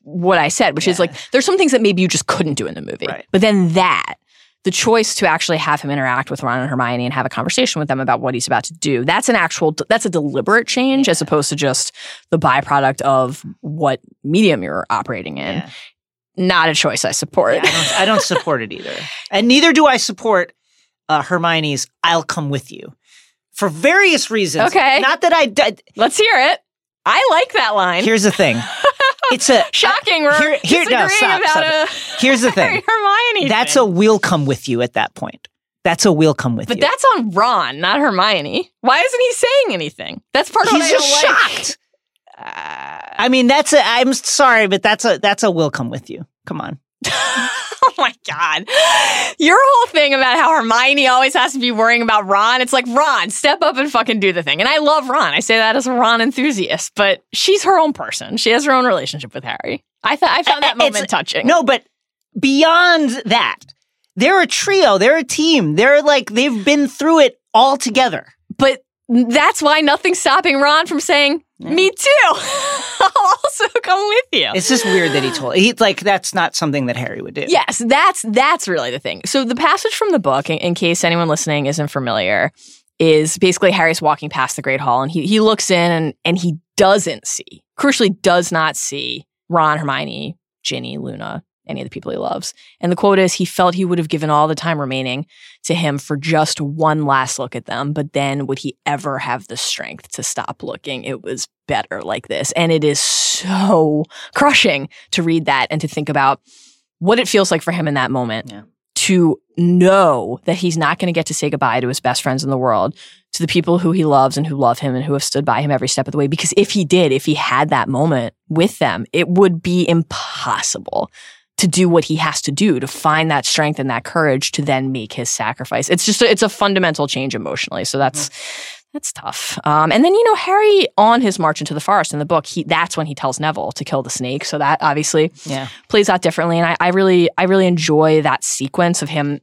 S1: what I said, which is like there's some things that maybe you just couldn't do in the movie,
S2: Right.
S1: but then that the choice to actually have him interact with Ron and Hermione and have a conversation with them about what he's about to do that's an actual that's a deliberate change as opposed to just the byproduct of what medium you're operating in.
S2: yeah.
S1: Not a choice I support.
S2: Yeah, I don't, I don't support it either, and neither do I support uh, Hermione's "I'll come with you" for various reasons.
S1: Okay.
S2: not that I. d-
S1: Let's hear it. I like that line.
S2: Here's the thing. It's a
S1: Shocking. We're
S2: Here- here- no, stop,
S1: about
S2: stop.
S1: a
S2: Here's the thing.
S1: Hermione.
S2: That's
S1: thing.
S2: a "We'll come with you" at that point. That's a "We'll come with
S1: But
S2: you."
S1: But that's on Ron, not Hermione. Why isn't he saying anything? That's part of
S2: He's just
S1: don't like.
S2: shocked. Uh, I mean, that's a. I'm sorry, but that's a. That's a "We'll come with you." Come on.
S1: oh my god. Your whole thing about how Hermione always has to be worrying about Ron, it's like Ron, step up and fucking do the thing. And I love Ron. I say that as a Ron enthusiast, but she's her own person. She has her own relationship with Harry. I thought I found that
S2: It's-
S1: moment touching.
S2: No, but beyond that, they're a trio. They're a team. They're like they've been through it all together.
S1: But that's why nothing's stopping Ron from saying, Me too. I'll also come with you.
S2: It's just weird that he told. He like that's not something that Harry would do.
S1: Yes, that's that's really the thing. So the passage from the book, in, in case anyone listening isn't familiar, is basically Harry's walking past the Great Hall and he he looks in and and he doesn't see, crucially does not see Ron, Hermione, Ginny, Luna, any of the people he loves. And the quote is he felt he would have given all the time remaining to him for just one last look at them, but then would he ever have the strength to stop looking? It was better like this. And it is so crushing to read that and to think about what it feels like for him in that moment
S2: Yeah.
S1: to know that he's not going to get to say goodbye to his best friends in the world, to the people who he loves and who love him and who have stood by him every step of the way. Because if he did, if he had that moment with them, it would be impossible to do what he has to do to find that strength and that courage to then make his sacrifice. It's just, a, it's a fundamental change emotionally. So that's, that's tough. Um, and then, you know, Harry on his march into the forest in the book, he, that's when he tells Neville to kill the snake. So that obviously
S2: Yeah.
S1: plays out differently. And I, I really, I really enjoy that sequence of him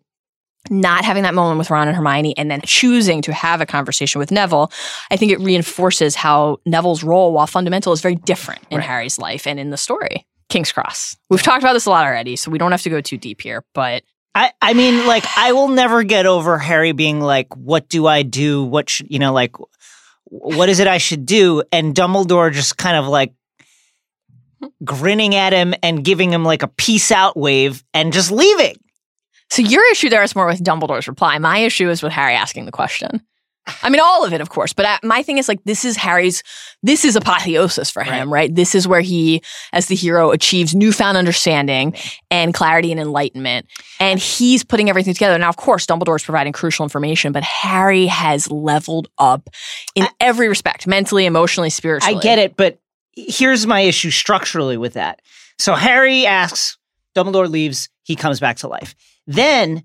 S1: not having that moment with Ron and Hermione and then choosing to have a conversation with Neville. I think it reinforces how Neville's role, while fundamental, is very different in
S2: Right.
S1: Harry's life and in the story. King's Cross. We've talked about this a lot already, so we don't have to go too deep here, but
S2: I, I mean, like, I will never get over Harry being like, what do I do? What should, you know, like, what is it I should do? And Dumbledore just kind of like grinning at him and giving him like a peace out wave and just leaving.
S1: So your issue there is more with Dumbledore's reply. My issue is with Harry asking the question. I mean, all of it, of course, but I, my thing is like this is Harry's. This is apotheosis for him, right. This is where he, as the hero, achieves newfound understanding and clarity and enlightenment, and he's putting everything together. Now, of course, Dumbledore is providing crucial information, but Harry has leveled up in every respect, mentally, emotionally, spiritually.
S2: I get it, but here's my issue structurally with that. So Harry asks, Dumbledore leaves, he comes back to life. Then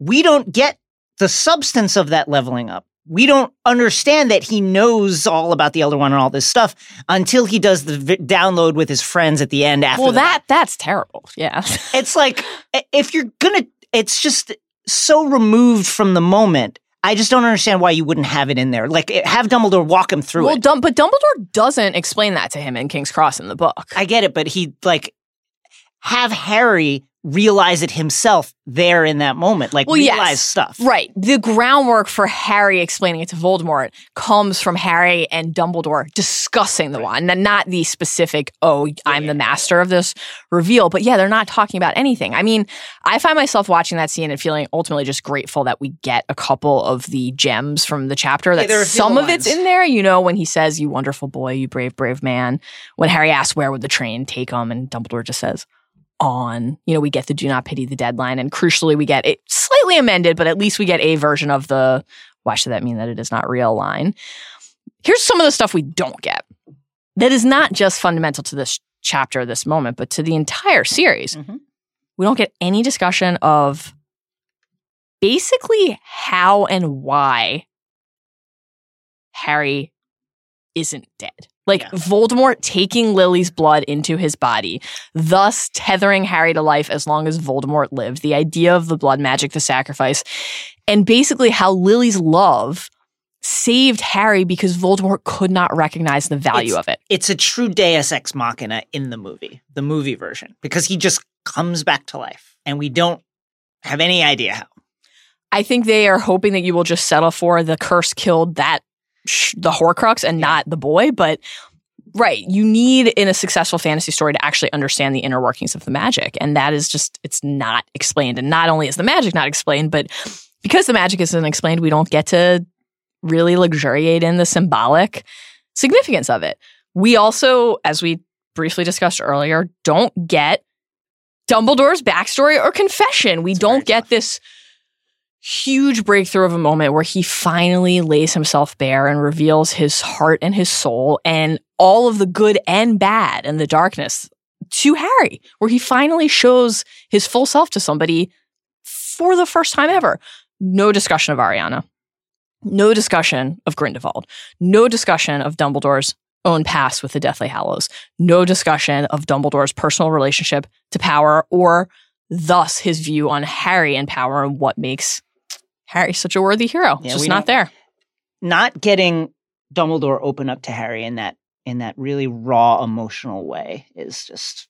S2: we don't get the substance of that leveling up we don't understand that he knows all about the Elder Wand and all this stuff until he does the vi- download with his friends at the end. After
S1: well, that that's terrible. Yeah.
S2: it's like if you're gonna, it's just so removed from the moment. I just don't understand why you wouldn't have it in there. Like have Dumbledore walk him through
S1: well,
S2: it.
S1: Dum- but Dumbledore doesn't explain that to him in King's Cross in the book.
S2: I get it, but he like have Harry realize it himself there in that moment. Like
S1: Well, yes.
S2: realize stuff.
S1: Right. The groundwork for Harry explaining it to Voldemort comes from Harry and Dumbledore discussing the wand, and not the specific, oh, I'm the master of this reveal. But yeah, they're not talking about anything. I mean, I find myself watching that scene and feeling ultimately just grateful that we get a couple of the gems from the chapter. That
S2: there are a few
S1: some of it's in there, you know, when he says, You wonderful boy, you brave, brave man. When Harry asks, Where would the train take him? And Dumbledore just says, on. You know, we get the do not pity the deadline. And crucially, we get it slightly amended, but at least we get a version of the why should that mean that it is not real line. Here's some of the stuff we don't get that is not just fundamental to this chapter, this moment, but to the entire series.
S2: Mhm.
S1: We don't get any discussion of basically how and why Harry isn't dead. Like
S2: Yeah.
S1: Voldemort taking Lily's blood into his body, thus tethering Harry to life as long as Voldemort lived. The idea of the blood magic, the sacrifice, and basically how Lily's love saved Harry because Voldemort could not recognize the value
S2: It's-
S1: of it.
S2: It's a true Deus Ex Machina in the movie, the movie version, because he just comes back to life, and we don't have any idea how.
S1: I think they are hoping that you will just settle for the curse killed that sh- the Horcrux and not the boy. But right, you need in a successful fantasy story to actually understand the inner workings of the magic, and that is just it's not explained. And not only is the magic not explained, but because the magic isn't explained, we don't get to really luxuriate in the symbolic significance of it. We also, as we briefly discussed earlier, don't get Dumbledore's backstory or confession. We
S2: It's
S1: don't get this huge breakthrough of a moment where he finally lays himself bare and reveals his heart and his soul and all of the good and bad and the darkness to Harry, where he finally shows his full self to somebody for the first time ever. No discussion of Ariana. No discussion of Grindelwald. No discussion of Dumbledore's own past with the Deathly Hallows. No discussion of Dumbledore's personal relationship to power or thus his view on Harry and power and what makes Harry such a worthy hero.
S2: Yeah,
S1: it's just not there.
S2: Not getting Dumbledore open up to Harry in that in that really raw emotional way is just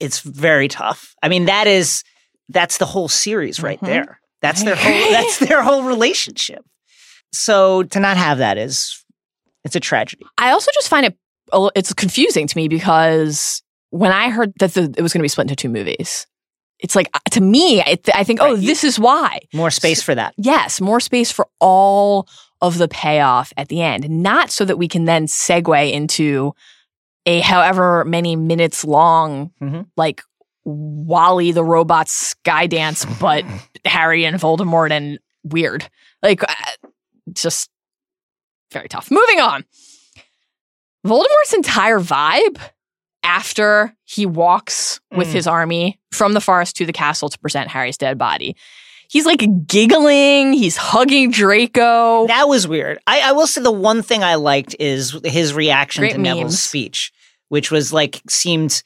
S2: it's very tough. I mean, that is that's the whole series right
S1: Mhm.
S2: there. That's their whole that's their whole relationship. So to not have that is it's a tragedy.
S1: I also just find it it's confusing to me because when I heard that the, it was going to be split into two movies, it's like to me, I, th- I think, oh,
S2: Right, you-
S1: this is why.
S2: More space for that.
S1: Yes, more space for all of the payoff at the end, not so that we can then segue into a however many minutes long,
S2: Mhm.
S1: like Wally the robot sky dance, but Harry and Voldemort and weird. Like, uh, just very tough. Moving on. Voldemort's entire vibe after he walks with
S2: Mm.
S1: his army from the forest to the castle to present Harry's dead body. He's like giggling, he's hugging Draco.
S2: That was weird. I, I will say the one thing I liked is his reaction
S1: Great
S2: to Neville's speech, which was like seemed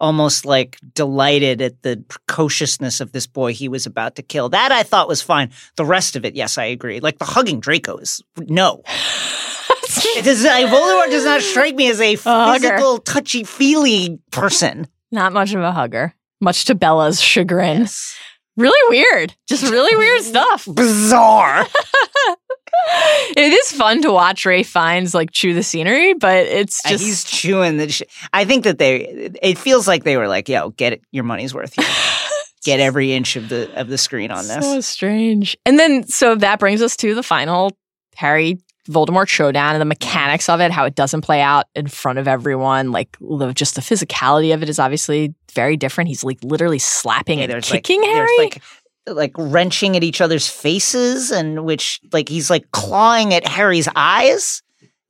S2: almost like delighted at the precociousness of this boy he was about to kill. That I thought was fine. The rest of it, yes, I agree. Like the hugging Draco is no. It does, Voldemort does not strike me as a
S1: hugger.
S2: physical, touchy feely person.
S1: Not much of a hugger, much to Bella's chagrin. Really weird. Just really weird stuff.
S2: Bizarre.
S1: It is fun to watch Ralph Fiennes like chew the scenery, but it's
S2: Uh,
S1: just
S2: He's chewing the. Sh- I think that they. It feels like they were like, "Yo, get it, your money's worth here. get every inch of the of the screen on this."
S1: So strange. And then, so that brings us to the final Harry Voldemort showdown and the mechanics of it, how it doesn't play out in front of everyone. Like, the, just the physicality of it is obviously very different. He's like literally slapping
S2: Yeah,
S1: and kicking
S2: like,
S1: Harry.
S2: Like like wrenching at each other's faces, and which like he's like clawing at Harry's eyes.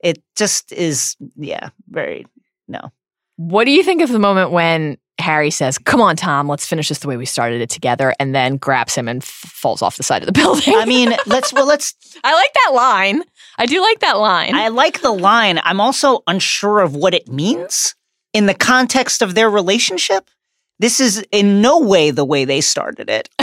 S2: It just is, yeah, very no.
S1: what do you think of the moment when Harry says, Come on, Tom, let's finish this the way we started it together, and then grabs him and f- falls off the side of the building.
S2: I mean, let's well, let's.
S1: I like that line. I do like that line.
S2: I like the line. I'm also unsure of what it means in the context of their relationship. This is in no way the way they started it.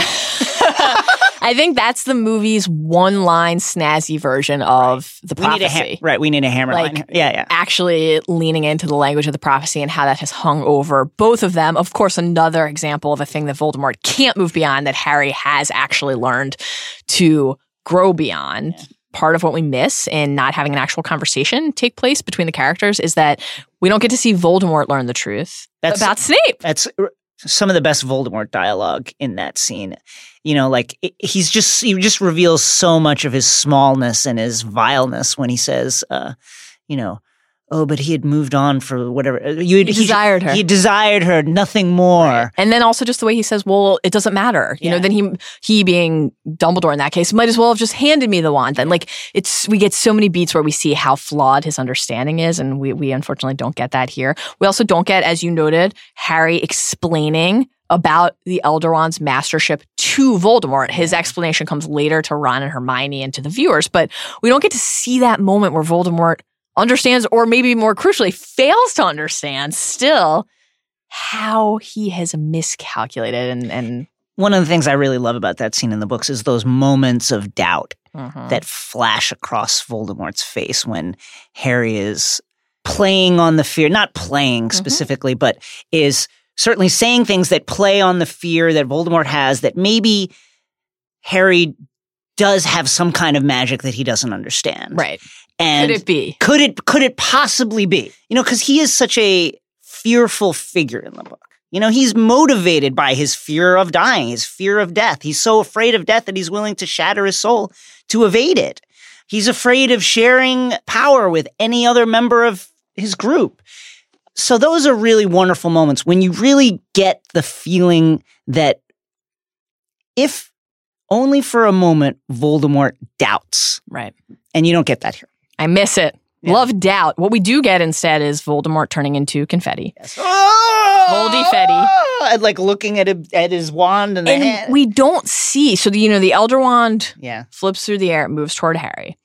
S1: I think that's the movie's one line snazzy version of the
S2: We
S1: prophecy.
S2: ha- right. We need a hammer
S1: Like-
S2: line. Yeah, yeah.
S1: Actually, leaning into the language of the prophecy and how that has hung over both of them. Of course, another example of a thing that Voldemort can't move beyond that Harry has actually learned to grow beyond. Part of what we miss in not having an actual conversation take place between the characters is that we don't get to see Voldemort learn the truth
S2: That's-
S1: about Snape.
S2: That's some of the best Voldemort dialogue in that scene. You know, like it- he's just he just reveals so much of his smallness and his vileness when he says, uh, you know, oh, but he had moved on for whatever uh, you
S1: He desired her.
S2: He desired her, nothing more.
S1: And then also just the way he says, "Well, it doesn't matter." You know, then he he being Dumbledore in that case might as well have just handed me the wand. Then, like, it's we get so many beats where we see how flawed his understanding is, and we we unfortunately don't get that here. We also don't get, as you noted, Harry explaining about the Elder Wand's mastership to Voldemort. His explanation comes later to Ron and Hermione and to the viewers, but we don't get to see that moment where Voldemort understands, or maybe more crucially, fails to understand still how he has miscalculated and and
S2: One of the things I really love about that scene in the books is those moments of doubt
S1: Mhm.
S2: that flash across Voldemort's face when Harry is playing on the fear, not playing specifically, but is certainly saying things that play on the fear that Voldemort has that maybe Harry does have some kind of magic that he doesn't understand.
S1: right.
S2: And
S1: Could it be?
S2: could it could it possibly be? You know, because he is such a fearful figure in the book. You know, he's motivated by his fear of dying, his fear of death. He's so afraid of death that he's willing to shatter his soul to evade it. He's afraid of sharing power with any other member of his group. So those are really wonderful moments when you really get the feeling that if only for a moment Voldemort doubts,
S1: Right.
S2: and you don't get that here.
S1: I miss it.
S2: Yeah.
S1: Love doubt. What we do get instead is Voldemort turning into confetti.
S2: Oh,
S1: Voldy Fetty.
S2: And like looking at him, at his wand and the
S1: And
S2: hand.
S1: we don't see. So, the, you know, the Elder Wand
S2: yeah,
S1: flips through the air, it moves toward Harry.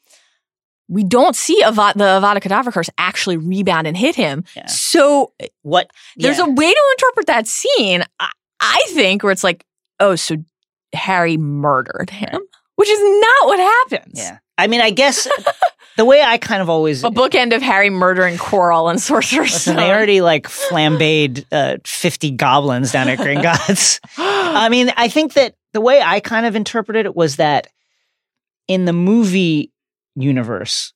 S1: We don't see Ava- the Avada Kedavra curse actually rebound and hit him.
S2: Yeah.
S1: So eh,
S2: what?
S1: there's
S2: yeah.
S1: a way to interpret that scene, I, I think, where it's like, oh, so Harry murdered him, which is not what happens.
S2: yeah. I mean, I guess the way I kind of always
S1: A bookend of Harry murdering Quirrell and Sorcerer's
S2: Listen,
S1: Stone.
S2: they already like flambéed uh, 50 goblins down at Gringotts. I mean, I think that the way I kind of interpreted it was that in the movie universe,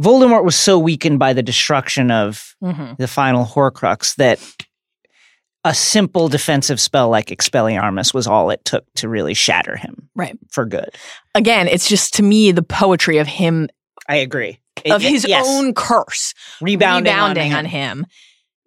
S2: Voldemort was so weakened by the destruction of
S1: Mhm.
S2: the final Horcrux that a simple defensive spell like Expelliarmus was all it took to really shatter him
S1: Right.
S2: for good.
S1: Again, it's just to me the poetry of him,
S2: I agree.
S1: of
S2: It-
S1: his
S2: yes,
S1: own curse
S2: rebounding,
S1: rebounding
S2: on,
S1: on
S2: him.
S1: him.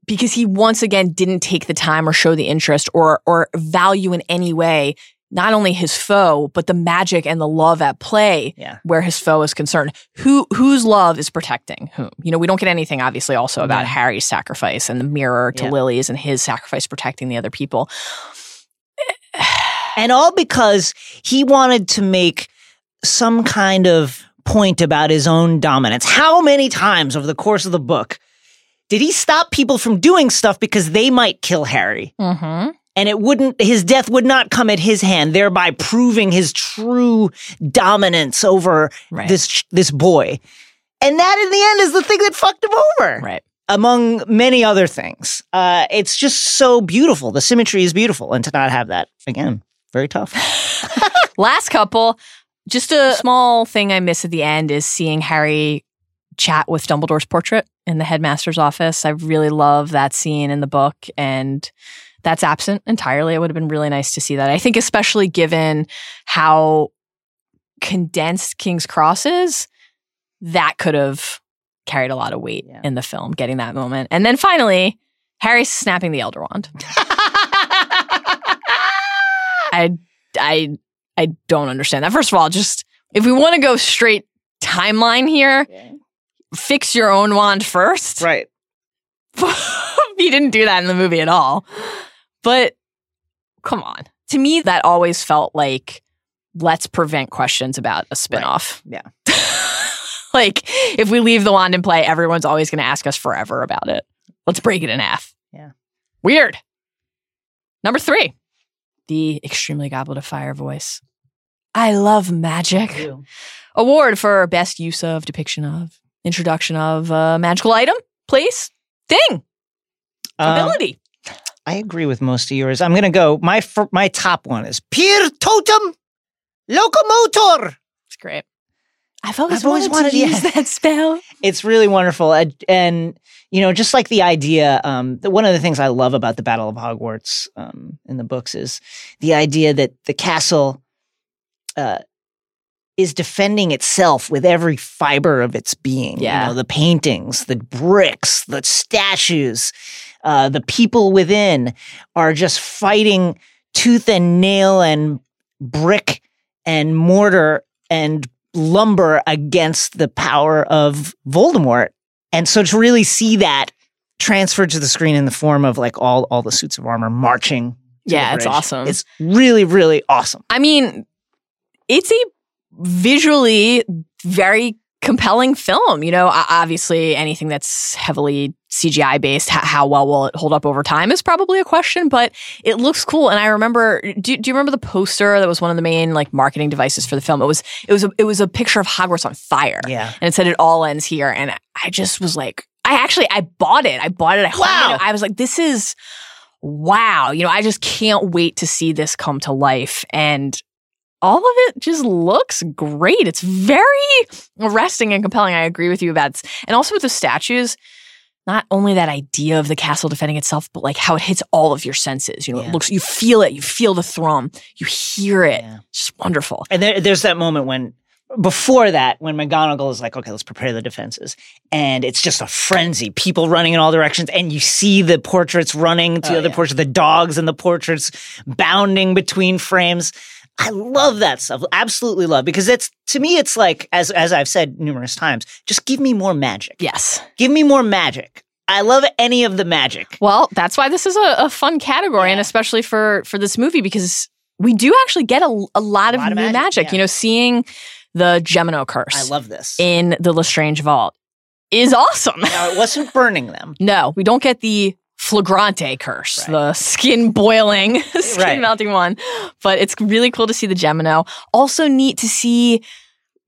S1: Because he once again didn't take the time or show the interest or or value in any way not only his foe but the magic and the love at play
S2: Yeah.
S1: where his foe is concerned. Who whose love is protecting whom? You know, we don't get anything obviously also about
S2: Yeah.
S1: Harry's sacrifice and the mirror to
S2: Yeah.
S1: Lily's and his sacrifice protecting the other people.
S2: And all because he wanted to make some kind of point about his own dominance. How many times over the course of the book did he stop people from doing stuff because they might kill Harry?
S1: Mm-hmm.
S2: And it wouldn't, his death would not come at his hand, thereby proving his true dominance over
S1: Right.
S2: this, this boy. And that in the end is the thing that fucked him over
S1: Right.
S2: among many other things. Uh, it's just so beautiful. The symmetry is beautiful. And to not have that, again, very tough.
S1: Last couple, just a small thing I miss at the end is seeing Harry chat with Dumbledore's portrait in the headmaster's office. I really love that scene in the book and that's absent entirely. It would have been really nice to see that. I think especially given how condensed King's Cross is, that could have carried a lot of weight
S2: Yeah.
S1: in the film, getting that moment. And then finally, Harry snapping the Elder Wand. I I I don't understand that. First of all, just if we want to go straight timeline here, fix your own wand first.
S2: right.
S1: he didn't do that in the movie at all. But come on. To me, that always felt like let's prevent questions about a spinoff.
S2: Yeah.
S1: like if we leave the wand in play, everyone's always going to ask us forever about it. Let's break it in half.
S2: Yeah.
S1: Weird. Number three, the extremely goblet of fire voice. I love magic. Award for best use of, depiction of, introduction of a magical item, place, thing,
S2: Um,
S1: ability.
S2: I agree with most of yours. I'm gonna go. My my top one is Pier Totem Locomotor.
S1: It's great. I've always,
S2: I've always
S1: wanted,
S2: wanted-
S1: to use
S2: yeah.
S1: that spell.
S2: It's really wonderful, and, and you know, just like the idea. Um, the, one of the things I love about the Battle of Hogwarts um, in the books is the idea that the castle uh, is defending itself with every fiber of its being.
S1: Yeah.
S2: you know, the paintings, the bricks, the statues, uh, the people within are just fighting tooth and nail and brick and mortar and lumber against the power of Voldemort. And so to really see that transferred to the screen in the form of like all all the suits of armor marching.
S1: Yeah, it's awesome.
S2: It's really really awesome.
S1: I mean, it's a visually very compelling film. You know, obviously anything that's heavily CGI based, how well will it hold up over time is probably a question, but it looks cool. And I remember, do, do you remember the poster that was one of the main like marketing devices for the film? It was, it was, a, it was a picture of Hogwarts on fire.
S2: Yeah.
S1: And it said it all ends here. And I just was like, I actually, I bought it. I bought it. I,
S2: Wow.
S1: I was like, this is, wow. You know, I just can't wait to see this come to life. And all of it just looks great. It's very arresting and compelling. I agree with you about And also with the statues, not only that idea of the castle defending itself, but like how it hits all of your senses. You know,
S2: Yeah.
S1: it looks, you feel it, you feel the thrum, you hear it.
S2: Yeah.
S1: It's just wonderful.
S2: And there, there's that moment when, before that, when McGonagall is like, okay, let's prepare the defenses. And it's just a frenzy, people running in all directions. And you see the portraits running to
S1: Oh,
S2: the other
S1: yeah.
S2: portraits, the dogs and the portraits bounding between frames. I love that stuff. Absolutely love because it's to me, it's like, as, as I've said numerous times, just give me more magic.
S1: Yes.
S2: Give me more magic. I love any of the magic.
S1: Well, that's why this is a, a fun category, and especially for for this movie because we do actually get a, a lot of
S2: lot of
S1: new magic.
S2: magic, yeah.
S1: You know, seeing the Gemino curse
S2: I love this.
S1: in the Lestrange Vault is awesome.
S2: now, it wasn't burning them.
S1: no, we don't get the flagrante curse,
S2: Right.
S1: the skin boiling, skin
S2: Right.
S1: melting one, but it's really cool to see the Gemino. Also neat to see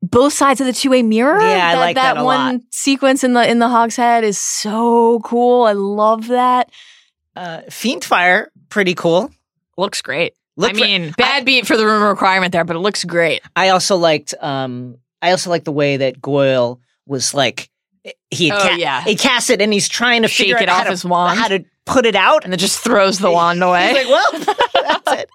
S1: both sides of the two way mirror.
S2: Yeah, I like that a
S1: one
S2: lot.
S1: sequence in the in the Hog's Head is so cool. I love that.
S2: Uh, Fiendfyre, pretty cool.
S1: Looks great.
S2: Look
S1: I
S2: for-
S1: mean, bad beat for the room requirement there, but it looks great.
S2: I also liked um I also liked the way that Goyle was like he
S1: Oh,
S2: ca-
S1: yeah.
S2: he cast it and he's trying to
S1: Shake
S2: figure
S1: it
S2: out
S1: off
S2: how to,
S1: his wand.
S2: how to put it out
S1: And then just throws the wand away.
S2: He's like, well, that's it.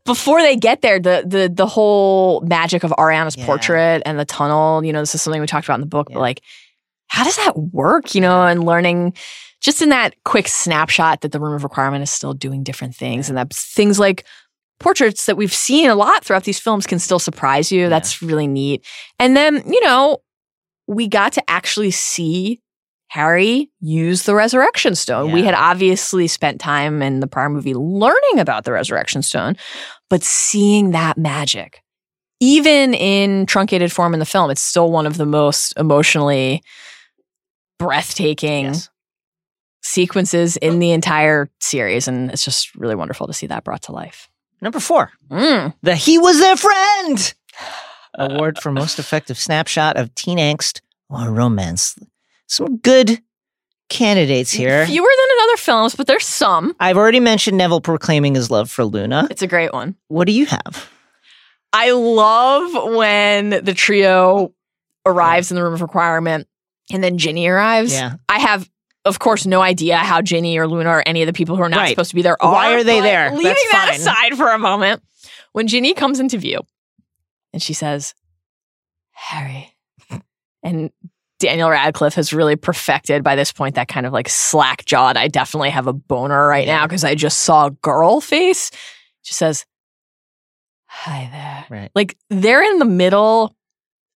S1: Before they get there, the the the whole magic of Ariana's
S2: Yeah.
S1: portrait and the tunnel, you know, this is something we talked about in the book,
S2: Yeah.
S1: but like, how does that work? You know, and learning just in that quick snapshot that the room of requirement is still doing different things, and that things like portraits that we've seen a lot throughout these films can still surprise you. That's really neat. And then, you know, we got to actually see Harry use the resurrection stone. We had obviously spent time in the prior movie learning about the resurrection stone, but seeing that magic, even in truncated form in the film, it's still one of the most emotionally breathtaking
S2: Yes.
S1: sequences in the entire series. And it's just really wonderful to see that brought to life.
S2: Number four,
S1: Mm.
S2: the He Was Their Friend award for most effective snapshot of teen angst or romance. Some good candidates here.
S1: Fewer than in other films, but there's some.
S2: I've already mentioned Neville proclaiming his love for Luna.
S1: It's a great one.
S2: What do you have?
S1: I love when the trio arrives in the room of requirement and then Ginny arrives.
S2: Yeah.
S1: I have, of course, no idea how Ginny or Luna or any of the people who are not
S2: Right.
S1: supposed to be there are.
S2: Why are they there?
S1: Leaving
S2: That's
S1: that
S2: fine.
S1: aside for a moment, when Ginny comes into view and she says, Harry, and Daniel Radcliffe has really perfected by this point that kind of like slack jawed. I definitely have a boner right now because I just saw a girl face. She says, Hi there.
S2: Right.
S1: Like they're in the middle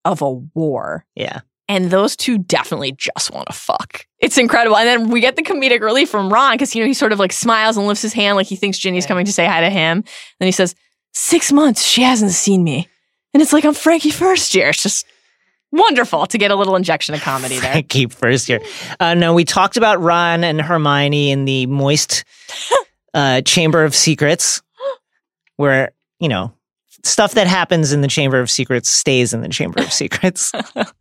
S1: of a war.
S2: Yeah.
S1: And those two definitely just want to fuck. It's incredible. And then we get the comedic relief from Ron because, you know, he sort of like smiles and lifts his hand like he thinks Ginny's coming to say hi to him. Then he says, Six months, she hasn't seen me. And it's like I'm Frankie first year. It's just wonderful to get a little injection of comedy there.
S2: Keep first year. Uh, no, we talked about Ron and Hermione in the moist uh, Chamber of Secrets, where you know stuff that happens in the Chamber of Secrets stays in the Chamber of Secrets.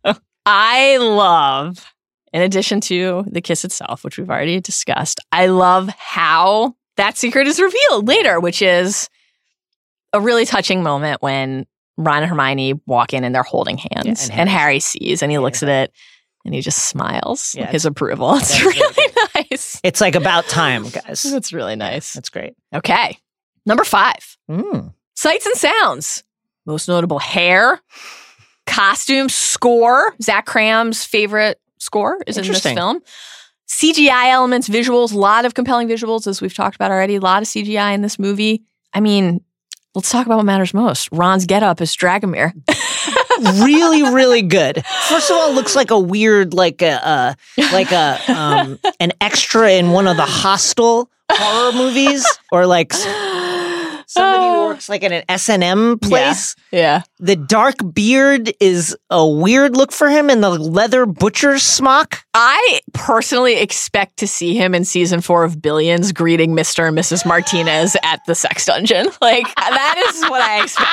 S1: I love, in addition to the kiss itself, which we've already discussed, I love how that secret is revealed later, which is a really touching moment when Ron and Hermione walk in and they're holding hands,
S2: and
S1: and,
S2: Harry-
S1: Harry sees and he
S2: Yeah,
S1: looks at it and he just smiles
S2: Yeah,
S1: his approval. It's
S2: really
S1: really nice.
S2: it's like about time, guys.
S1: That's really nice.
S2: That's great.
S1: Okay, number five.
S2: Mm.
S1: Sights and sounds. Most notable hair, costume, score. Zach Kram's favorite score is in this film. CGI elements, visuals, a lot of compelling visuals, as we've talked about already. A lot of CGI in this movie. I mean, let's talk about what matters most. Ron's getup is Dragomir.
S2: really, really good. First of all, looks like a weird, like a, uh, like a, um, an extra in one of the Hostel horror movies, or like somebody who ah. works like in an S and M place.
S1: yeah.
S2: The dark beard is a weird look for him, and the leather butcher smock.
S1: I personally expect to see him in season four of Billions greeting Mr. and Mrs. Martinez at the sex dungeon. Like, that is what I expect.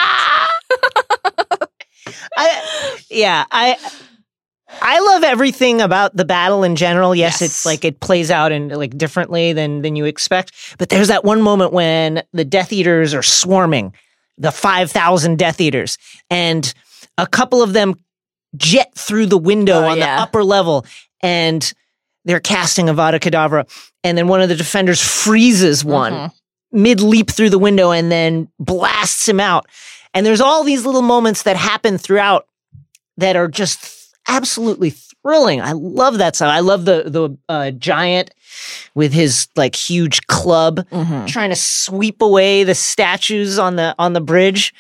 S2: I, yeah, I. I love everything about the battle in general. Yes,
S1: Yes.
S2: it's like it plays out in like differently than than you expect. But there's that one moment when the Death Eaters are swarming, the five thousand Death Eaters, and a couple of them jet through the window
S1: Oh,
S2: on
S1: yeah.
S2: the upper level, and they're casting Avada Kedavra, and then one of the defenders freezes one
S1: Mhm.
S2: mid leap through the window and then blasts him out. And there's all these little moments that happen throughout that are just absolutely thrilling. I love that stuff. I love the the uh, giant with his like huge club
S1: Mhm.
S2: trying to sweep away the statues on the on the bridge.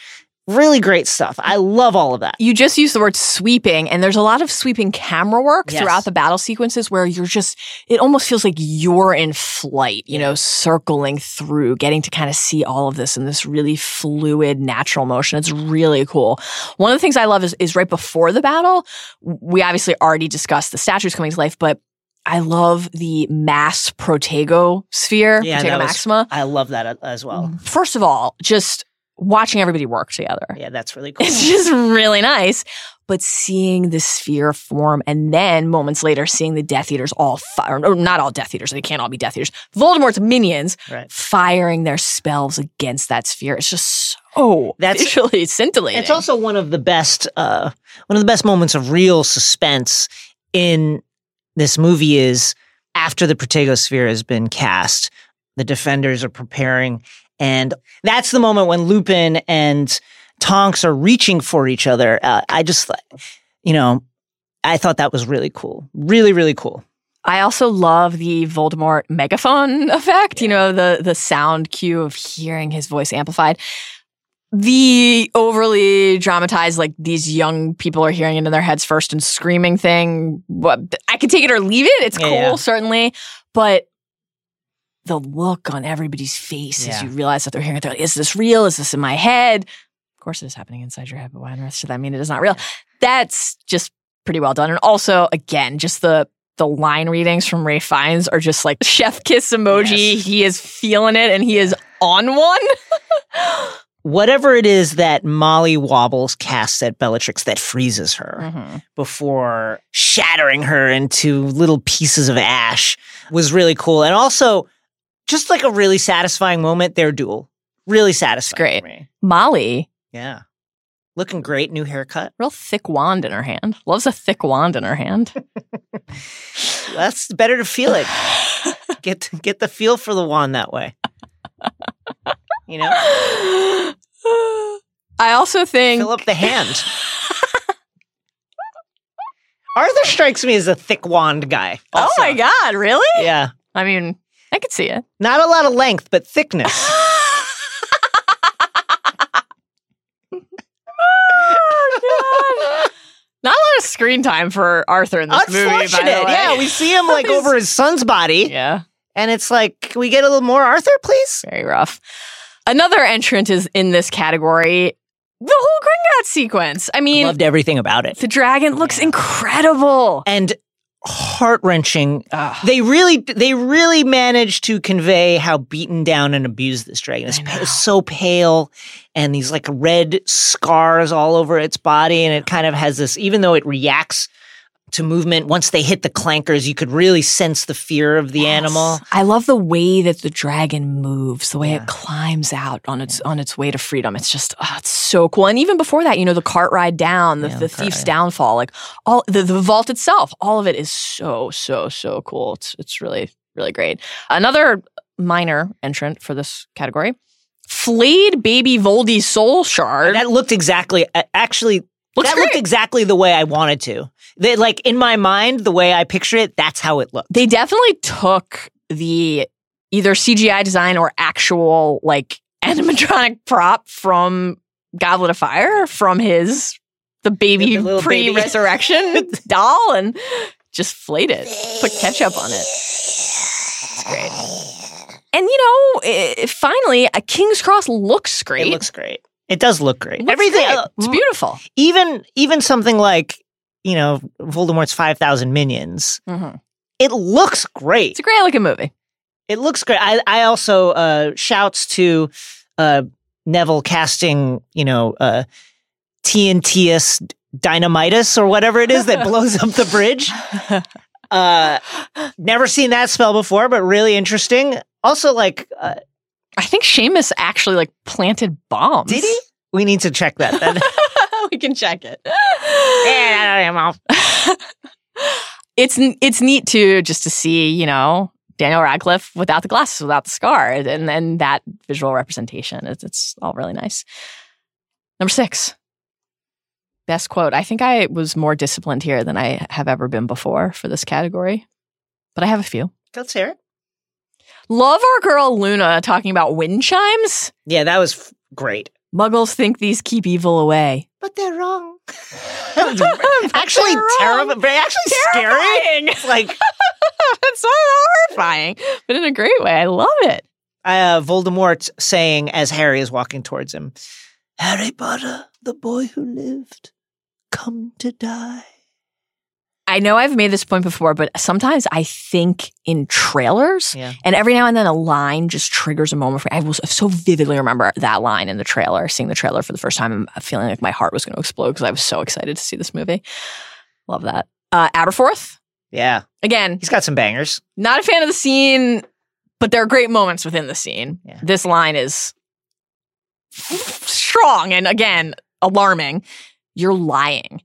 S2: Really great stuff. I love all of that.
S1: You just used the word sweeping, and there's a lot of sweeping camera work
S2: Yes.
S1: throughout the battle sequences where you're just, it almost feels like you're in flight, you know, circling through, getting to kind of see all of this in this really fluid, natural motion. It's really cool. One of the things I love is, is right before the battle, we obviously already discussed the statues coming to life, but I love the mass Protego sphere,
S2: Yeah,
S1: Protego
S2: was-
S1: Maxima.
S2: I love that as well. Mm-hmm.
S1: First of all, just watching everybody work together.
S2: Yeah, that's really cool.
S1: It's just really nice. But seeing the sphere form and then moments later seeing the Death Eaters all fire, or not all Death Eaters, they can't all be Death Eaters. Voldemort's minions
S2: Right.
S1: firing their spells against that sphere. It's just so
S2: That's-
S1: visually scintillating.
S2: It's also one of the best uh one of the best moments of real suspense in this movie is after the Protego sphere has been cast, the defenders are preparing and that's the moment when Lupin and Tonks are reaching for each other. Uh, I just you know, I thought that was really cool. Really really cool.
S1: I also love the Voldemort megaphone effect, you know, the the sound cue of hearing his voice amplified. The overly dramatized, like these young people are hearing it in their heads first and screaming thing. What I can take it or leave it. It's
S2: Yeah,
S1: cool,
S2: yeah.
S1: certainly. But the look on everybody's face as you realize that they're hearing it, they're like, is this real? Is this in my head? Of course it is happening inside your head, but why on earth should that mean it is not real? That's just pretty well done. And also, again, just the the line readings from Ralph Fiennes are just like chef kiss emoji.
S2: Yes.
S1: He is feeling it and he is on one.
S2: Whatever it is that Molly Wobbles casts at Bellatrix that freezes her.
S1: Mm-hmm.
S2: before shattering her into little pieces of ash was really cool. And also just like a really satisfying moment, their duel. Really satisfying.
S1: great. Molly,
S2: Yeah. Looking great, new haircut.
S1: real thick wand in her hand. Loves a thick wand in her hand.
S2: That's better to feel it. Get get the feel for the wand that way. You know?
S1: I also think
S2: Fill up the hand. Arthur strikes me as a thick wand guy.
S1: Oh my god, really?
S2: Yeah.
S1: I mean, I could see it.
S2: Not a lot of length, but thickness.
S1: oh god. Not a lot of screen time for Arthur in this movie. By the
S2: Unfortunate.
S1: way.
S2: Yeah, we see him like over his son's body,
S1: yeah,
S2: and it's like, can we get a little more Arthur, please?
S1: very rough. Another entrant is in this category. The whole Gringotts sequence. I mean,
S2: Loved everything about it.
S1: the dragon looks incredible.
S2: and heart wrenching. They really, they really managed to convey how beaten down and abused this dragon is. So pale, and these like red scars all over its body, and it kind of has this. Even though it reacts to movement, once they hit the clankers, you could really sense the fear of the animal.
S1: I love the way that the dragon moves, the way
S2: Yeah.
S1: it climbs out on its on its way to freedom. It's just oh, it's so cool. And even before that, you know, the cart ride down, the,
S2: Yeah,
S1: the
S2: the
S1: thief's
S2: ride.
S1: downfall, like all the, the vault itself, all of it is so so so cool. It's it's really really great. Another minor entrant for this category, flayed baby Voldy's soul shard.
S2: That looked exactly, actually,
S1: Looks
S2: that
S1: great.
S2: looked exactly the way I wanted to. They, like in my mind, the way I picture it, that's how it looked.
S1: they definitely took the either CGI design or actual like animatronic prop from Goblet of Fire from his the baby
S2: The
S1: pre-resurrection doll and just flayed it, put ketchup on it. It's great. And you know, i finally, a King's Cross looks great.
S2: It looks great. It does look great.
S1: It
S2: Everything.
S1: great.
S2: uh,
S1: it's beautiful.
S2: even even something like you know Voldemort's five thousand minions.
S1: Mhm.
S2: It looks great.
S1: It's a great looking movie.
S2: It looks great. I I also uh, shouts to uh, Neville casting you know uh, TNTS Dynamitus or whatever it is that blows up the bridge. Uh, never seen that spell before, but really interesting. Also, like, uh,
S1: I think Seamus actually like planted bombs.
S2: did he? We need to check that. then.
S1: we can check it.
S2: Yeah, I don't know.
S1: it's it's neat too just to see you know Daniel Radcliffe without the glasses, without the scar, and then that visual representation. It's, it's all really nice. Number six, best quote. I think I was more disciplined here than I have ever been before for this category, but I have a few.
S2: Let's hear it.
S1: Love our girl Luna talking about wind chimes.
S2: Yeah, that was f- great.
S1: Muggles think these keep evil away.
S2: But they're wrong. Actually
S1: they're wrong.
S2: terrible, but actually scary.
S1: Terrifying.
S2: It's like
S1: it's so horrifying, but in a great way. I love it.
S2: uh, Voldemort saying as Harry is walking towards him,
S6: Harry Potter, the boy who lived, come to die.
S1: I know I've made this point before, but sometimes I think in trailers,
S2: Yeah.
S1: and every now and then a line just triggers a moment for me. I will so vividly remember that line in the trailer, seeing the trailer for the first time, and feeling like my heart was going to explode because I was so excited to see this movie. Love that. Uh, Aberforth,
S2: yeah,
S1: again,
S2: he's got some bangers.
S1: not a fan of the scene, but there are great moments within the scene.
S2: Yeah.
S1: This line is strong and again alarming. You're lying.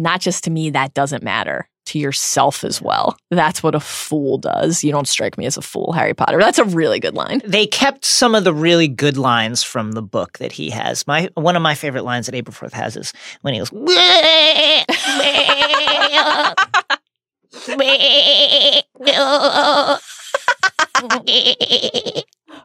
S1: Not just to me, that doesn't matter. To yourself as well. That's what a fool does. You don't strike me as a fool, Harry Potter. That's a really good line.
S2: They kept some of the really good lines from the book that he has. My one of my favorite lines that Aberforth has is when he goes.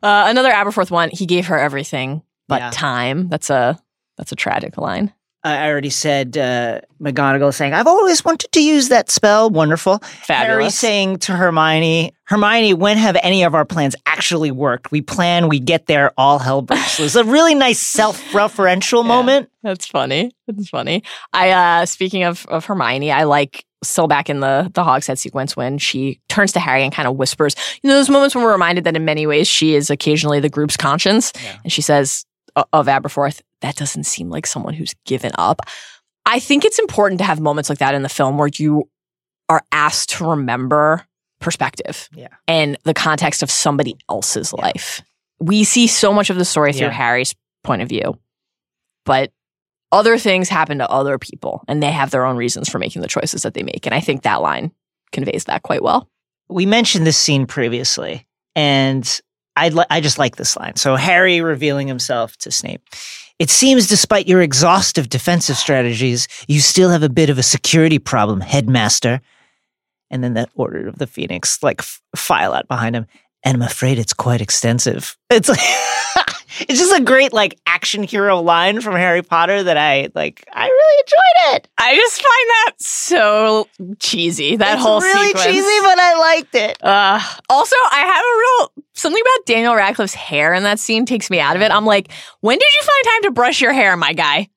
S1: Uh, another Aberforth one. He gave her everything but
S2: Yeah.
S1: time. That's a that's a tragic line.
S2: I already said uh, McGonagall saying, "I've always wanted to use that spell." Wonderful.
S1: Fabulous.
S2: Harry saying to Hermione, "Hermione, when have any of our plans actually worked? We plan, we get there, all hell breaks loose." A really nice self-referential
S1: Yeah.
S2: moment.
S1: That's funny. That's funny. I uh speaking of of Hermione, I like still back in the the Hog's Head sequence when she turns to Harry and kind of whispers. You know those moments when we're reminded that in many ways she is occasionally the group's conscience,
S2: Yeah.
S1: and she says of Aberforth, "That doesn't seem like someone who's given up." I think it's important to have moments like that in the film where you are asked to remember perspective
S2: Yeah.
S1: and the context of somebody else's life. We see so much of the story through
S2: Yeah.
S1: Harry's point of view, but other things happen to other people and they have their own reasons for making the choices that they make. And I think that line conveys that quite well.
S2: we mentioned this scene previously, and I li- I just like this line. So Harry revealing himself to Snape. It seems, despite your exhaustive defensive strategies, you still have a bit of a security problem, Headmaster. And then that Order of the Phoenix like f- file out behind him, and I'm afraid it's quite extensive. It's like It's just a great like action hero line from Harry Potter that I like. I really enjoyed it.
S1: I just find that so cheesy. That
S2: it's
S1: whole
S2: really
S1: sequence.
S2: cheesy, but I liked it.
S1: Uh, also, I have a real something about Daniel Radcliffe's hair in that scene takes me out of it. I'm like, when did you find time to brush your hair, my guy?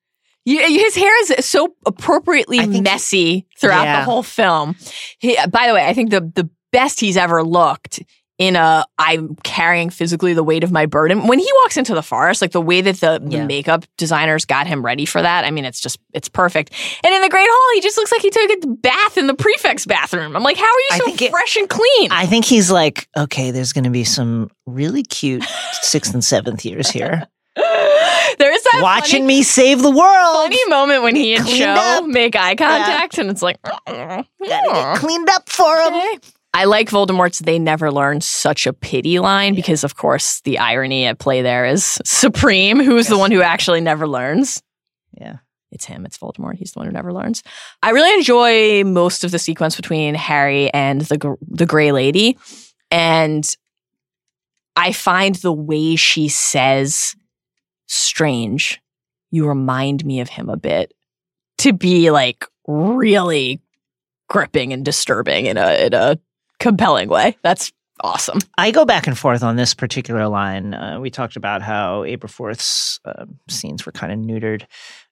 S1: His hair is so appropriately
S2: he-
S1: messy throughout
S2: Yeah.
S1: the whole film. He, by the way, I think the the best he's ever looked in a I'm carrying physically the weight of my burden. When he walks into the forest, like the way that the, the
S2: Yeah.
S1: makeup designers got him ready for that, I mean, it's just it's perfect. And in the Great Hall, he just looks like he took a bath in the prefect's bathroom. I'm like, how are you
S2: I
S1: so
S2: think it-
S1: fresh and clean?
S2: I think he's like, okay, there's going to be some really cute sixth and seventh years here,
S1: there is that
S2: watching
S1: funny,
S2: me save the world.
S1: funny moment when he and Cho make eye contact, and it's like,
S2: Gotta get hmm. cleaned up for him.
S1: okay. I like Voldemort's "They never learn" such a pity line because, of course, the irony at play there is supreme. Who's the one who actually never learns?
S2: Yeah.
S1: It's him. It's Voldemort. He's the one who never learns. I really enjoy most of the sequence between Harry and the the Gray Lady, and I find the way she says "strange." You remind me of him a bit to be like really gripping and disturbing in a in a compelling way. That's awesome.
S2: I go back and forth on this particular line. Uh, we talked about how Aberforth's uh, scenes were kind of neutered.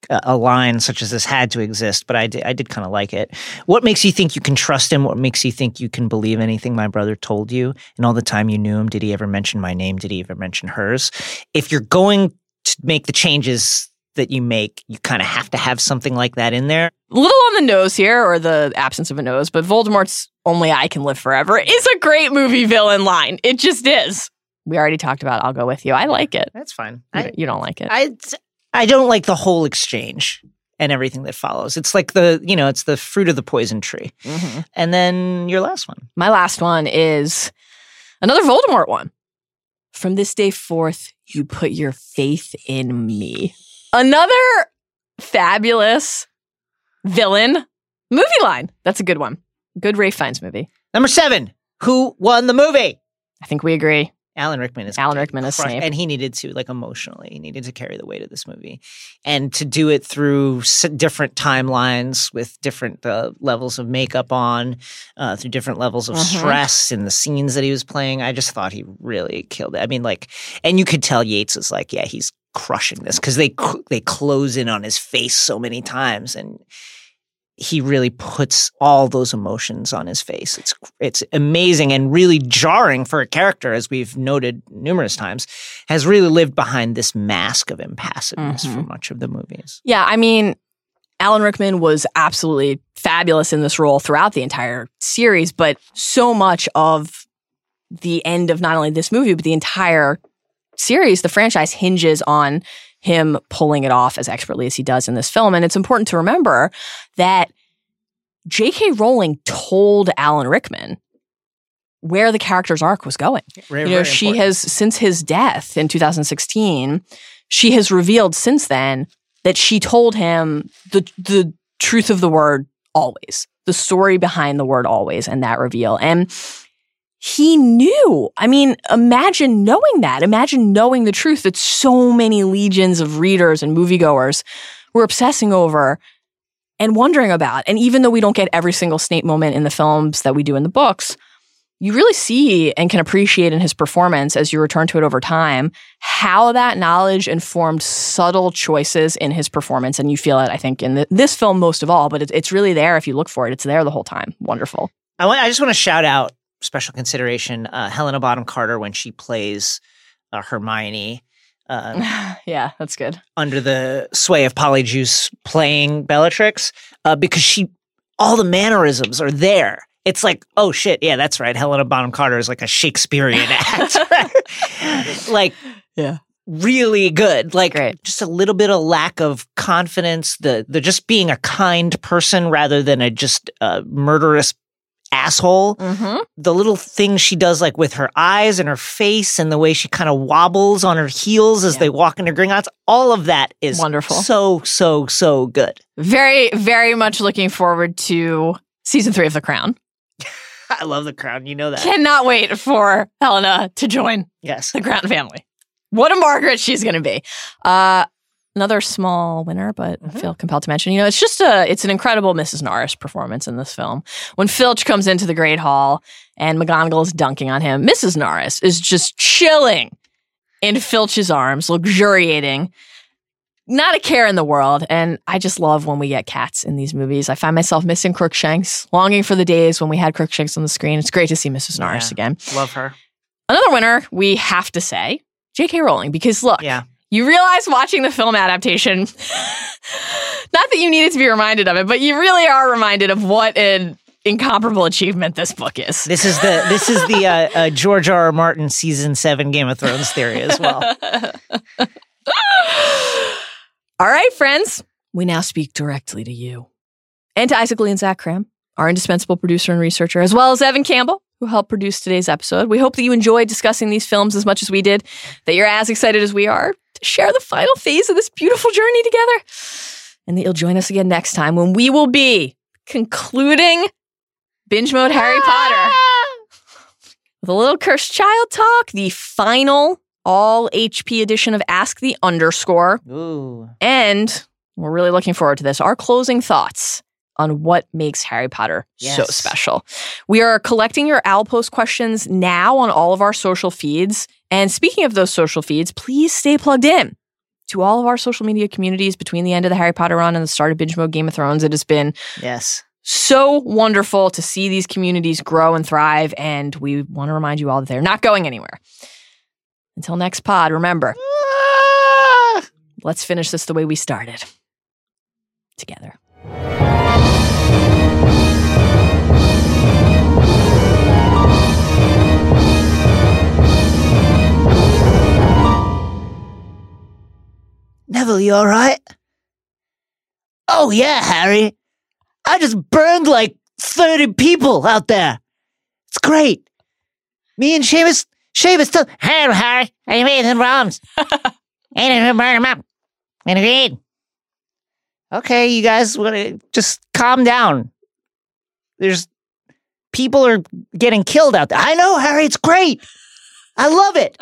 S2: Uh, a line such as this had to exist, but I did, I did kind of like it. What makes you think you can trust him? What makes you think you can believe anything my brother told you? And all the time you knew him, did he ever mention my name? Did he ever mention hers? If you're going to make the changes that you make, you kind of have to have something like that in there.
S1: A little on the nose here, or the absence of a nose, but Voldemort's "Only I Can Live Forever" is a great movie villain line. It just is. We already talked about "I'll Go with You." I like it.
S2: That's fine.
S1: You,
S2: I,
S1: don't- you don't like it.
S2: I I don't like the whole exchange and everything that follows. It's like the you know it's the fruit of the poison tree.
S1: Mhm.
S2: And then your last one.
S1: My last one is another Voldemort one. From this day forth, you put your faith in me. Another fabulous villain movie line. That's a good one. Good Ralph Fiennes movie.
S2: Number seven. Who won the movie?
S1: I think we agree.
S2: Alan Rickman is
S1: Alan Rickman is
S2: crushed-
S1: Snape.
S2: and he needed to like emotionally he needed to carry the weight of this movie and to do it through s- different timelines with different uh, levels of makeup on uh, through different levels of
S1: Mhm.
S2: stress in the scenes that he was playing i just thought he really killed it i mean like and you could tell yates is like yeah he's crushing this because they they close in on his face so many times and he really puts all those emotions on his face. It's it's amazing and really jarring for a character, as we've noted numerous times, has really lived behind this mask of impassiveness for
S1: Mhm.
S2: much of the movies.
S1: Yeah, I mean, Alan Rickman was absolutely fabulous in this role throughout the entire series, but so much of the end of not only this movie, but the entire series, the franchise hinges on him pulling it off as expertly as he does in this film. And it's important to remember that J.K. Rowling told Alan Rickman where the character's arc was going
S2: Very,
S1: you know she
S2: important.
S1: has since his death in 2016 she has revealed since then that she told him the the truth of the word always the story behind the word always and that reveal and he knew. I mean imagine knowing that. Imagine knowing the truth that so many legions of readers and moviegoers were obsessing over and wondering about. And even though we don't get every single snape moment in the films that we do in the books you really see and can appreciate in his performance as you return to it over time how that knowledge informed subtle choices in his performance. And you feel it i think in the, this film most of all but it's, it's really there if you look for it. It's there the whole time. Wonderful.
S2: I, want, I just want to shout out special consideration uh, Helena Bonham Carter when she plays uh, Hermione. Uh,
S1: yeah that's good
S2: under the sway of Polyjuice playing Bellatrix uh, because she, all the mannerisms are there. It's like, oh shit, yeah, that's right. Helena Bonham Carter is like a Shakespearean act, like
S1: Yeah.
S2: really good. Like
S1: Great.
S2: just a little bit of lack of confidence. The the just being a kind person rather than a just uh, murderous asshole
S1: mm-hmm.
S2: the little things she does, like with her eyes and her face, and the way she kind of wobbles on her heels as
S1: Yeah.
S2: they walk into Gringotts, all of that is
S1: Wonderful.
S2: So so so good.
S1: very very much looking forward to season three of the crown
S2: I love the crown. You know that.
S1: cannot wait for helena to join
S2: yes.
S1: the crown family What a Margaret she's going to be. Uh, another small winner, but I mm-hmm. feel compelled to mention. You know, it's just a it's an incredible Mrs. Norris performance in this film. When Filch comes into the Great Hall and McGonagall is dunking on him, Mrs. Norris is just chilling in Filch's arms, luxuriating. Not a care in the world. And I just love when we get cats in these movies. I find myself missing Crookshanks, longing for the days when we had Crookshanks on the screen. It's great to see Mrs. Norris
S2: Yeah.
S1: again.
S2: Love her.
S1: Another winner, we have to say, J.K. Rowling, because look,
S2: Yeah.
S1: You realize watching the film adaptation, not that you needed to be reminded of it, but you really are reminded of what an incomparable achievement this book is.
S2: This is the this is the uh, uh, George R. R. Martin season seven Game of Thrones theory as well.
S1: All right, friends, we now speak directly to you and to Isaac Lee and Zach Kram, our indispensable producer and researcher, as well as Evan Campbell, who helped produce today's episode. We hope that you enjoyed discussing these films as much as we did, that you're as excited as we are to share the final phase of this beautiful journey together, and that you'll join us again next time when we will be concluding binge mode Harry Potter with a little cursed child talk, the final all HP edition of Ask the Underscore.
S2: Ooh.
S1: And we're really looking forward to this. Our closing thoughts on what makes Harry Potter so special. We are collecting your Owl Post questions now on all of our social feeds. And speaking of those social feeds, please stay plugged in to all of our social media communities between the end of the Harry Potter run and the start of Binge Mode Game of Thrones. It has been
S2: Yes.
S1: so wonderful to see these communities grow and thrive. And we want to remind you all that they're not going anywhere. Until next pod, remember, ah! let's finish this the way we started together.
S2: Neville, you all right? Oh yeah, Harry. I just burned like thirty people out there. It's great. Me and Seamus, Seamus still. Hey, Harry, I made some problems. Ain't it burn them up? And agreed. Okay, you guys, just calm down. There's people are getting killed out there. I know, Harry. It's great. I love it.